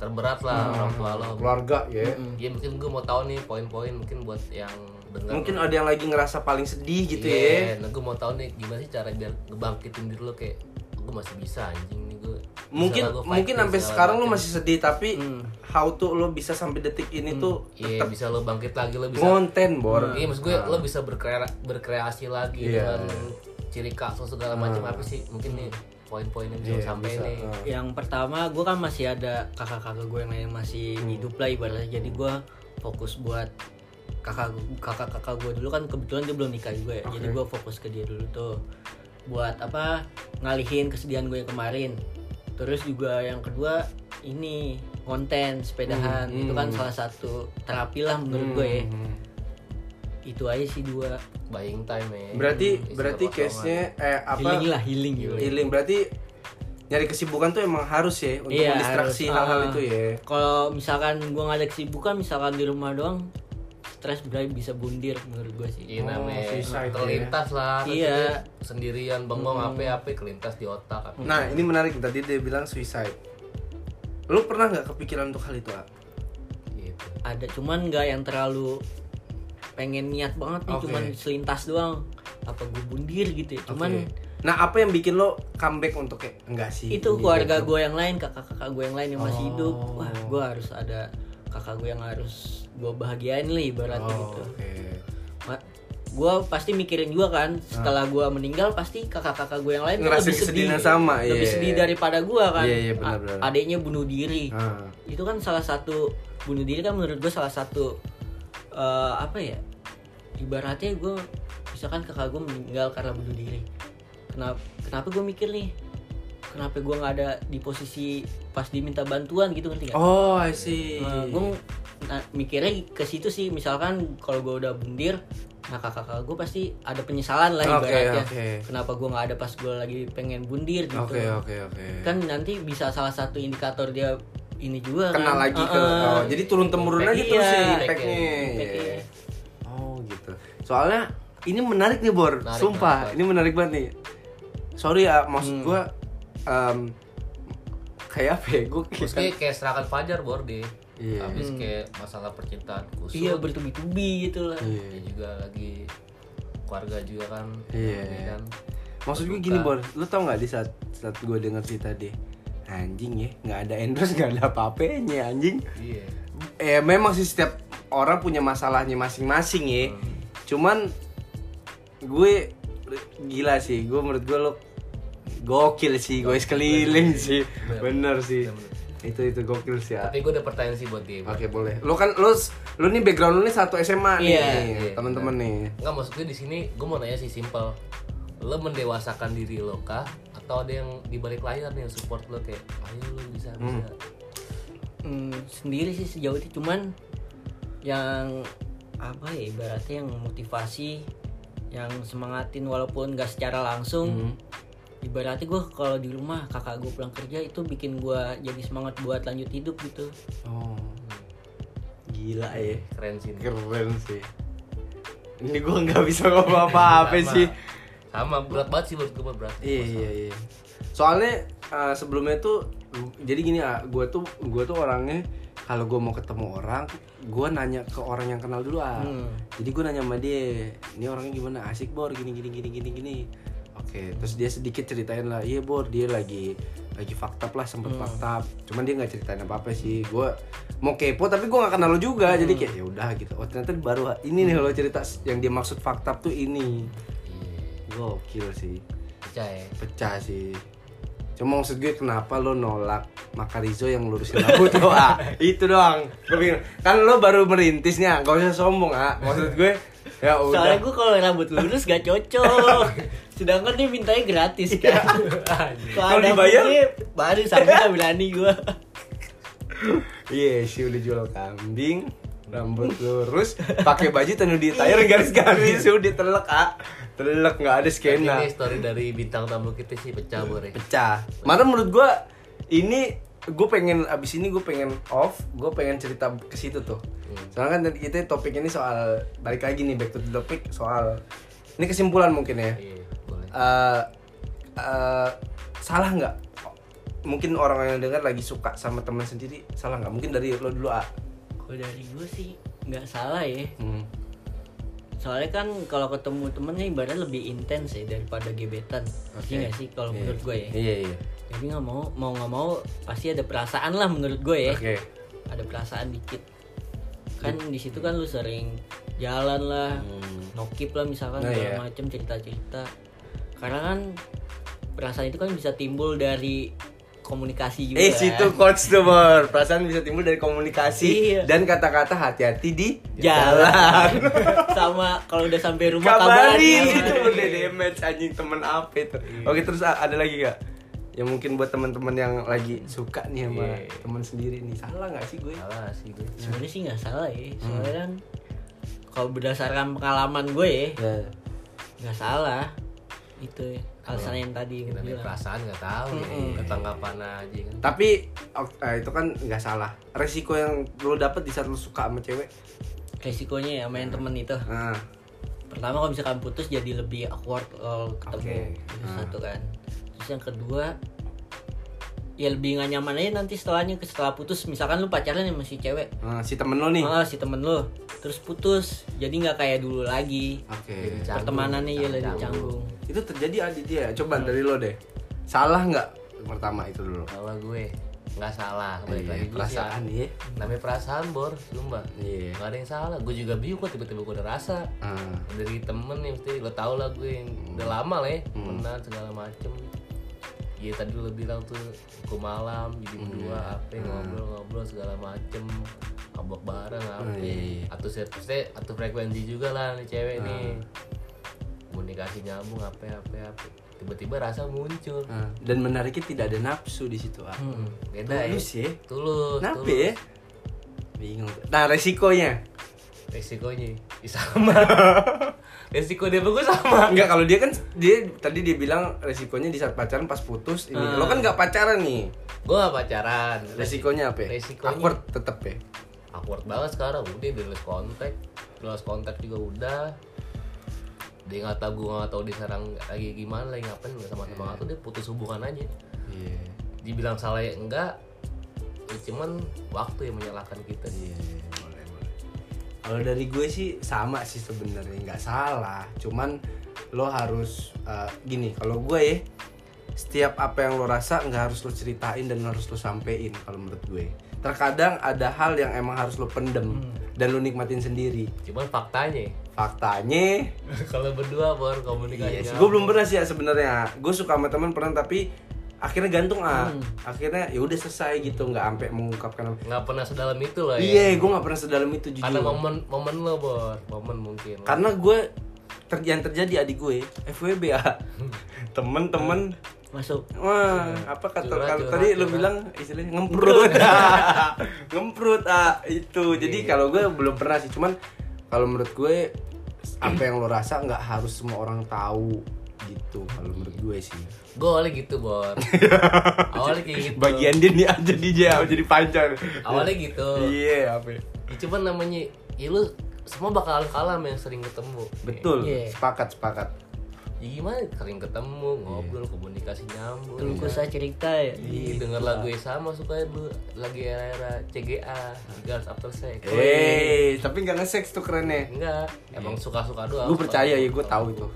[SPEAKER 2] terberat lah orang tua lo.
[SPEAKER 1] Keluarga ya.
[SPEAKER 2] Ya mungkin gue mau tahu nih poin-poin mungkin buat yang dengar.
[SPEAKER 1] Mungkin ada yang lagi ngerasa paling sedih gitu
[SPEAKER 2] Iya,
[SPEAKER 1] ya.
[SPEAKER 2] Nah, gue mau tahu nih gimana sih cara biar ngebangkitin diri lo kayak gue masih bisa anjing nih gue.
[SPEAKER 1] mungkin
[SPEAKER 2] gua
[SPEAKER 1] mungkin sampai sekarang lo masih sedih tapi how to lo bisa sampai detik ini tuh
[SPEAKER 2] Iya bisa lo bangkit lagi lo bisa
[SPEAKER 1] konten bor
[SPEAKER 2] Iya maksud gue lo bisa berkrea berkreasi lagi
[SPEAKER 1] Iya.
[SPEAKER 2] dengan ciri khas lo segala macam apa sih mungkin nih poin-poin yang bisa lo sampai
[SPEAKER 1] bisa.
[SPEAKER 2] nih
[SPEAKER 1] Ah.
[SPEAKER 3] Yang pertama gue kan masih ada kakak-kakak gue yang lain masih
[SPEAKER 1] Hmm.
[SPEAKER 3] hidup lah ibaratnya. Jadi gue fokus buat kakak kakak-kakak gue dulu kan kebetulan dia belum nikah juga ya. Jadi gue fokus ke dia dulu tuh buat apa ngalihin kesedihan gue yang kemarin terus juga yang kedua ini konten sepedahan
[SPEAKER 1] Hmm,
[SPEAKER 3] itu kan
[SPEAKER 1] hmm.
[SPEAKER 3] salah satu terapi lah menurut gue ya
[SPEAKER 1] Hmm.
[SPEAKER 3] Itu aja sih dua
[SPEAKER 2] buying time ya
[SPEAKER 1] Berarti
[SPEAKER 2] Isi
[SPEAKER 1] berarti
[SPEAKER 2] kekosongan.
[SPEAKER 1] case-nya eh apa?
[SPEAKER 3] healing lah healing gitu
[SPEAKER 1] Healing. Berarti nyari kesibukan tuh emang harus ya untuk
[SPEAKER 3] Iya,
[SPEAKER 1] mendistraksi
[SPEAKER 3] harus.
[SPEAKER 1] hal-hal
[SPEAKER 3] Ah.
[SPEAKER 1] itu ya.
[SPEAKER 3] kalau misalkan gue nggak ada kesibukan misalkan di rumah doang stres berarti bisa bundir menurut gue sih
[SPEAKER 2] Iya
[SPEAKER 1] Oh,
[SPEAKER 2] namanya
[SPEAKER 1] ya.
[SPEAKER 2] terlintas lah nanti
[SPEAKER 3] Iya.
[SPEAKER 2] sendirian bengong apa apa kelintas di otak
[SPEAKER 1] Nah, ini menarik tadi dia bilang suicide. Lu pernah nggak kepikiran untuk hal itu,
[SPEAKER 2] gitu
[SPEAKER 3] ada cuman nggak yang terlalu pengen niat banget nih
[SPEAKER 1] Oke.
[SPEAKER 3] cuman selintas doang apa gue bundir gitu ya cuman
[SPEAKER 1] Oke. Nah, apa yang bikin lo comeback untuk kayak enggak sih?
[SPEAKER 3] itu keluarga
[SPEAKER 1] gitu.
[SPEAKER 3] gue yang lain kakak-kakak gue yang lain yang masih
[SPEAKER 1] Oh.
[SPEAKER 3] hidup wah gue harus ada kakak gue yang harus gue bahagiain lah ibaratnya
[SPEAKER 1] Oh,
[SPEAKER 3] gitu
[SPEAKER 1] oke.
[SPEAKER 3] gue pasti mikirin juga kan setelah gue meninggal pasti kakak-kakak gue yang lain lebih sedih
[SPEAKER 1] sama,
[SPEAKER 3] lebih
[SPEAKER 1] iya.
[SPEAKER 3] sedih daripada gue kan
[SPEAKER 1] Iya, iya, benar,
[SPEAKER 3] A-
[SPEAKER 1] benar.
[SPEAKER 3] adiknya bunuh diri
[SPEAKER 1] Ah.
[SPEAKER 3] itu kan salah satu bunuh diri kan menurut gue salah satu eh, apa ya ibaratnya gue misalkan kakak gue meninggal karena bunuh diri kenapa kenapa gue mikir nih kenapa gue nggak ada di posisi pas diminta bantuan gitu ngerti gak?
[SPEAKER 1] Oh, I see.
[SPEAKER 3] gue nah, mikirnya ke situ sih misalkan kalau gue udah bundir nah kakak-kakak gue pasti ada penyesalan lah ibaratnya
[SPEAKER 1] oke.
[SPEAKER 3] kenapa gue nggak ada pas gue lagi pengen bundir gitu
[SPEAKER 1] Oke, oke, oke.
[SPEAKER 3] kan nanti bisa salah satu indikator dia ini juga
[SPEAKER 1] Kena
[SPEAKER 3] kan.
[SPEAKER 1] lagi ke
[SPEAKER 3] Heeh.
[SPEAKER 1] oh, jadi turun temurun aja
[SPEAKER 3] Impact,
[SPEAKER 1] terus
[SPEAKER 3] iya.
[SPEAKER 1] ya impactnya. Soalnya ini menarik nih, Bor.
[SPEAKER 2] Menarik,
[SPEAKER 1] Sumpah,
[SPEAKER 2] menarik.
[SPEAKER 1] ini menarik banget nih. Sorry ya, maksud
[SPEAKER 3] Hmm.
[SPEAKER 1] gua em, kayak apa ya? Gua
[SPEAKER 2] terus kayak kayak serangan fajar bor deh
[SPEAKER 1] Iya.
[SPEAKER 2] habis kayak masalah percintaan kusut
[SPEAKER 3] iya bertubi-tubi gitu lah
[SPEAKER 1] Iya.
[SPEAKER 2] dia juga lagi keluarga juga kan
[SPEAKER 1] Iya.
[SPEAKER 2] ini kan
[SPEAKER 1] Maksud gue gini Bor, lu tau gak di saat saat gue denger cerita deh Anjing ya, nggak ada endorse, (laughs) nggak ada apa-apanya anjing
[SPEAKER 2] iya
[SPEAKER 1] Eh memang sih setiap orang punya masalahnya masing-masing ya Cuman gue gila sih, gue menurut gue lo gokil sih, gue sekeliling sih. Bener. Sih. Itu itu gokil sih ya.
[SPEAKER 2] Tapi gue ada pertanyaan sih buat dia
[SPEAKER 1] Oke boleh. Lo kan lo lo nih background lo nih satu SMA nih,
[SPEAKER 3] Iya,
[SPEAKER 2] iya,
[SPEAKER 1] teman-teman nih.
[SPEAKER 2] Enggak maksud gue di sini gue mau nanya sih simple lo mendewasakan diri lo kah? Atau ada yang di balik layar nih yang support lo kayak ayo lo bisa bisa.
[SPEAKER 3] Hmm, sendiri sih sejauh itu. Cuman yang apa ya ibaratnya yang motivasi yang semangatin walaupun gak secara langsung
[SPEAKER 1] Hmm.
[SPEAKER 3] ibaratnya gue kalau di rumah kakak gue pulang kerja itu bikin gue jadi semangat buat lanjut hidup gitu
[SPEAKER 1] Oh. Gila ya.
[SPEAKER 2] keren sih ini.
[SPEAKER 1] Keren sih. Ini gue nggak bisa ngomong apa-apa sih.
[SPEAKER 2] sama berat banget sih menurut gue berat
[SPEAKER 1] Iya iya iya. Soalnya uh, sebelumnya tuh jadi gini ah, gue tuh gue tuh orangnya kalau gue mau ketemu orang, gue nanya ke orang yang kenal dulu ah.
[SPEAKER 3] Hmm.
[SPEAKER 1] Jadi gue nanya sama dia, ini orangnya gimana? Asik bor, gini gini gini gini gini. Oke, terus dia sedikit ceritain lah, iya bor, dia lagi lagi fakta lah sempet fakta. Cuman dia nggak ceritain apa apa sih. Gue mau kepo tapi gue nggak kenal lo juga, jadi kayak ya udah gitu. Oh ternyata baru ini nih lo cerita yang dia maksud fakta tuh ini.
[SPEAKER 2] iya
[SPEAKER 1] Gokil sih
[SPEAKER 2] percaya
[SPEAKER 1] pecah sih cuma maksud gue kenapa lo nolak Makarizo yang lurusin rambut? (laughs) Lo ah itu doang. Gue kan lo baru merintis nih ah. gak usah sombong ah. Maksud gue ya
[SPEAKER 3] soalnya
[SPEAKER 1] udah
[SPEAKER 3] gue kalau rambut lurus gak cocok. (laughs) Sedangkan dia mintanya gratis kan. (laughs)
[SPEAKER 1] Kalau dibayar?
[SPEAKER 3] dia, baru sampai gak berani gue
[SPEAKER 1] iya sih udah jual kambing rambut lurus pakai baju tanu di tayar garis-garis udah telek ah telek nggak ada skena
[SPEAKER 2] ini story dari bintang tamu kita sih pecah bore
[SPEAKER 1] pecah. Mana menurut gua ini gue pengen abis ini gue pengen off, gue pengen cerita ke situ tuh. Soalnya kan tadi kita topik ini soal balik lagi nih back to the topic soal ini kesimpulan mungkin ya.
[SPEAKER 2] iya boleh
[SPEAKER 1] Eh, eh, salah nggak? Mungkin orang yang dengar lagi suka sama teman sendiri salah nggak? Mungkin dari lo dulu ah.
[SPEAKER 3] kalau dari gue sih nggak salah ya
[SPEAKER 1] Hmm.
[SPEAKER 3] Soalnya kan kalau ketemu temennya ibaratnya lebih intens ya daripada gebetan
[SPEAKER 1] Oke.
[SPEAKER 3] Iya nggak sih kalau
[SPEAKER 1] Iya.
[SPEAKER 3] menurut gue ya
[SPEAKER 1] Iya iya.
[SPEAKER 3] jadi nggak mau mau nggak mau pasti ada perasaan lah menurut gue ya
[SPEAKER 1] Oke.
[SPEAKER 3] ada perasaan dikit kan di situ kan lu sering jalan lah
[SPEAKER 1] Hmm.
[SPEAKER 3] nokip lah misalkan
[SPEAKER 1] Nah,
[SPEAKER 3] segala
[SPEAKER 1] iya.
[SPEAKER 3] macem cerita cerita karena kan perasaan itu kan bisa timbul dari komunikasi juga
[SPEAKER 1] Eh situ coach tuh Bor. Perasaan bisa timbul dari komunikasi
[SPEAKER 3] Iya.
[SPEAKER 1] dan kata-kata hati-hati di
[SPEAKER 3] jalan (laughs) sama kalau udah sampai rumah
[SPEAKER 1] Kabarin
[SPEAKER 3] kabarin
[SPEAKER 1] itu udah damage anjing temen apa itu. Oke terus ada lagi gak? Yang mungkin buat teman-teman yang lagi suka nih sama
[SPEAKER 2] Iya.
[SPEAKER 1] teman sendiri nih. Salah nggak sih gue?
[SPEAKER 2] salah sih gue
[SPEAKER 3] sebenarnya sih nggak salah ya
[SPEAKER 1] Hmm.
[SPEAKER 3] soalnya kan kalau berdasarkan pengalaman gue ya
[SPEAKER 1] Ya.
[SPEAKER 3] nggak salah itu ya, alasan yang tadi
[SPEAKER 2] namanya
[SPEAKER 3] bilang.
[SPEAKER 2] perasaan nggak tahu ya ketanggapan aja kan.
[SPEAKER 1] Tapi eh, itu kan nggak salah. Resiko yang lo dapet di saat lo suka sama cewek.
[SPEAKER 3] resikonya ya sama yang temen itu.
[SPEAKER 1] Nah,
[SPEAKER 3] pertama kalau misalkan putus jadi lebih awkward kalau ketemu.
[SPEAKER 1] Oke.
[SPEAKER 3] itu
[SPEAKER 1] Hmm.
[SPEAKER 3] satu kan. Terus yang kedua ya lebih gak nyaman aja nanti setelahnya setelah putus misalkan lu pacaran sama si cewek
[SPEAKER 1] nah, si temen lo nih.
[SPEAKER 3] ah si temen lu terus putus jadi nggak kayak dulu lagi
[SPEAKER 2] canggung.
[SPEAKER 3] pertemanannya ya lebih
[SPEAKER 2] Canggung.
[SPEAKER 3] canggung
[SPEAKER 1] Itu terjadi Aditya. Coba dari lo deh. Salah nggak pertama itu dulu?
[SPEAKER 2] kalau gue nggak salah balik
[SPEAKER 1] Iya,
[SPEAKER 2] lagi gue sih
[SPEAKER 1] perasaan ya.
[SPEAKER 2] namanya perasaan bor sumpah
[SPEAKER 1] Iya.
[SPEAKER 2] nggak ada yang salah gue juga bingung kok tiba-tiba gue udah rasa
[SPEAKER 1] Ah.
[SPEAKER 2] dari temen nih mesti lo tau lah gue yang udah lama lah ya temenan segala macem Iya tadi lo bilang tuh hukum malam jadi berdua apa ngobrol-ngobrol segala macem mabok bareng apa
[SPEAKER 1] iya.
[SPEAKER 2] atau se- se- atau frekuensi juga lah nih cewek nih komunikasi nyambung apa apa apa tiba-tiba rasa muncul
[SPEAKER 1] Ah. Dan menariknya tidak ada nafsu di situ. Ah.
[SPEAKER 2] beda ya
[SPEAKER 1] Tulus ya.
[SPEAKER 2] tulus tulus.
[SPEAKER 1] ya? Bingung. Nah resikonya?
[SPEAKER 2] resikonya ya (laughs) sama (laughs) resiko dia bagus sama
[SPEAKER 1] Enggak kalau dia kan dia tadi dia bilang resikonya di saat pacaran pas putus ini. Lo kan nggak pacaran nih.
[SPEAKER 2] gue gak pacaran
[SPEAKER 1] Resikonya apa? ya?
[SPEAKER 2] Resikonya-
[SPEAKER 1] Awkward tetep ya.
[SPEAKER 2] awkward banget sekarang udah udah lost kontak lost kontak juga udah dia nggak tahu gue nggak tahu dia sekarang lagi gimana lagi ngapain nggak sama sama tuh dia putus hubungan aja
[SPEAKER 1] Iya.
[SPEAKER 2] dibilang salah ya enggak ya cuman waktu yang menyalahkan kita
[SPEAKER 1] Iya, boleh. Kalau dari gue sih sama sih sebenarnya nggak salah. Cuman lo harus uh, gini. Kalau gue ya setiap apa yang lo rasa nggak harus lo ceritain dan harus lo sampein kalau menurut gue. Terkadang ada hal yang emang harus lo pendem dan lo nikmatin sendiri.
[SPEAKER 2] cuman faktanya
[SPEAKER 1] Faktanya, (laughs)
[SPEAKER 2] kalau berdua bor komunikasi
[SPEAKER 1] yes, gue belum pernah sih ya sebenarnya. Gue suka sama teman pernah tapi akhirnya gantung ah. Akhirnya ya udah selesai gitu, nggak sampai mengungkapkan
[SPEAKER 2] nggak pernah sedalam itu lah ya.
[SPEAKER 1] Iya, gue nggak pernah sedalam itu jujur.
[SPEAKER 2] karena momen momen lo bor momen mungkin.
[SPEAKER 1] Karena gue ter yang terjadi adik gue FWB ya temen-temen.
[SPEAKER 3] Masuk.
[SPEAKER 1] Wah apa kata
[SPEAKER 2] Curhat,
[SPEAKER 1] kalau
[SPEAKER 2] curhat,
[SPEAKER 1] tadi lu
[SPEAKER 2] curhat.
[SPEAKER 1] bilang istilahnya ngemprut (laughs) ngemprut ah itu. Jadi kalau gue belum pernah sih cuman kalau menurut gue apa yang lo rasa nggak harus semua orang tahu gitu kalau menurut gue sih.
[SPEAKER 2] Gue awalnya gitu bor. (laughs) Awalnya kayak gitu.
[SPEAKER 1] Bagian dia nih aja DJ jadi panjang
[SPEAKER 2] awalnya gitu.
[SPEAKER 1] Iya apa ya?
[SPEAKER 2] ya, cuman namanya ya lu semua bakalan kalah sama yang sering ketemu.
[SPEAKER 1] Betul.
[SPEAKER 3] Iya.
[SPEAKER 1] sepakat sepakat.
[SPEAKER 2] Ya gimana? Sering ketemu ngobrol komunikasi nyambung.
[SPEAKER 3] Terus
[SPEAKER 2] ya.
[SPEAKER 3] saya cerita ya?
[SPEAKER 2] Iya, denger lagu yang sama suka dulu lagi era-era CGA Girls After Sex.
[SPEAKER 1] Eh tapi nggak nge-sex tuh kerennya.
[SPEAKER 2] Enggak emang suka-suka doang.
[SPEAKER 1] Gue percaya ya gue tahu itu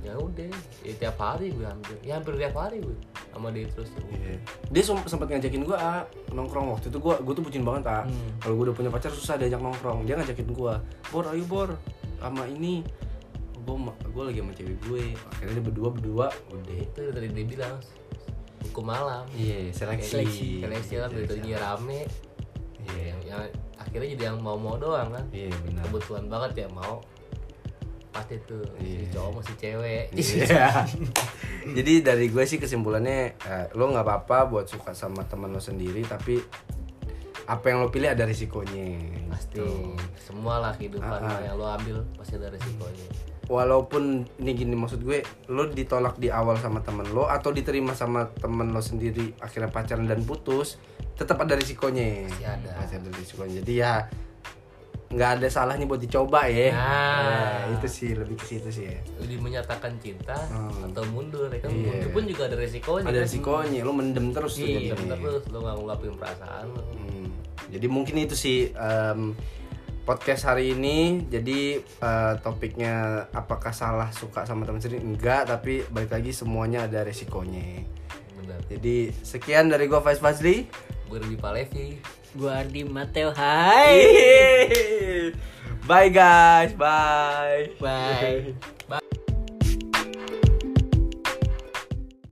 [SPEAKER 2] ya udah ya tiap hari gue hampir ya hampir tiap hari gue sama dia terus.
[SPEAKER 1] Iya. Dia sem- sempat ngajakin gue ah, nongkrong waktu itu gue gue tuh bucin banget ah. Kalau gue udah punya pacar susah diajak nongkrong. Dia ngajakin gue, bor ayo bor sama ini. Gue gue lagi sama cewek gue. Akhirnya dia berdua berdua udah.
[SPEAKER 2] itu tadi dia bilang hukum malam
[SPEAKER 1] Iya seleksi.
[SPEAKER 2] seleksi seleksi lah dari tadinya rame
[SPEAKER 1] Iya
[SPEAKER 2] yang, yang akhirnya jadi yang mau mau doang kan
[SPEAKER 1] iya benar.
[SPEAKER 2] kebetulan banget ya mau pasti tuh si
[SPEAKER 1] Iya.
[SPEAKER 2] cowok masih cewek
[SPEAKER 1] Iya. (laughs) Jadi dari gue sih kesimpulannya eh, lo nggak apa-apa buat suka sama teman lo sendiri tapi apa yang lo pilih ada risikonya.
[SPEAKER 2] pasti
[SPEAKER 1] Gitu.
[SPEAKER 2] semua lah kehidupan
[SPEAKER 1] Ah, ah.
[SPEAKER 2] yang lo ambil pasti ada resikonya
[SPEAKER 1] walaupun ini gini maksud gue lo ditolak di awal sama temen lo atau diterima sama temen lo sendiri akhirnya pacaran dan putus tetap ada risikonya
[SPEAKER 2] Pasti ada.
[SPEAKER 1] Pasti ada risikonya jadi ya nggak ada salahnya buat dicoba ya
[SPEAKER 2] Nah.
[SPEAKER 1] Ya, itu sih lebih ke situ sih ya
[SPEAKER 2] lebih menyatakan cinta
[SPEAKER 1] Hmm.
[SPEAKER 2] atau mundur ya kan
[SPEAKER 1] Iya.
[SPEAKER 2] mundur pun juga ada resikonya
[SPEAKER 1] ada
[SPEAKER 2] kan?
[SPEAKER 1] risikonya lo mendem terus tuh
[SPEAKER 2] iya
[SPEAKER 1] jadinya.
[SPEAKER 2] terus lo nggak ngulapin perasaan lo
[SPEAKER 1] Hmm, jadi mungkin itu sih em, podcast hari ini. Jadi eh, topiknya apakah salah suka sama teman sendiri? Enggak, tapi balik lagi semuanya ada resikonya.
[SPEAKER 2] benar
[SPEAKER 1] Jadi sekian dari gua Faiz Fazli.
[SPEAKER 2] gue lebih Palevi
[SPEAKER 3] gua Ardi Mateo hai.
[SPEAKER 1] Bye guys, bye.
[SPEAKER 3] bye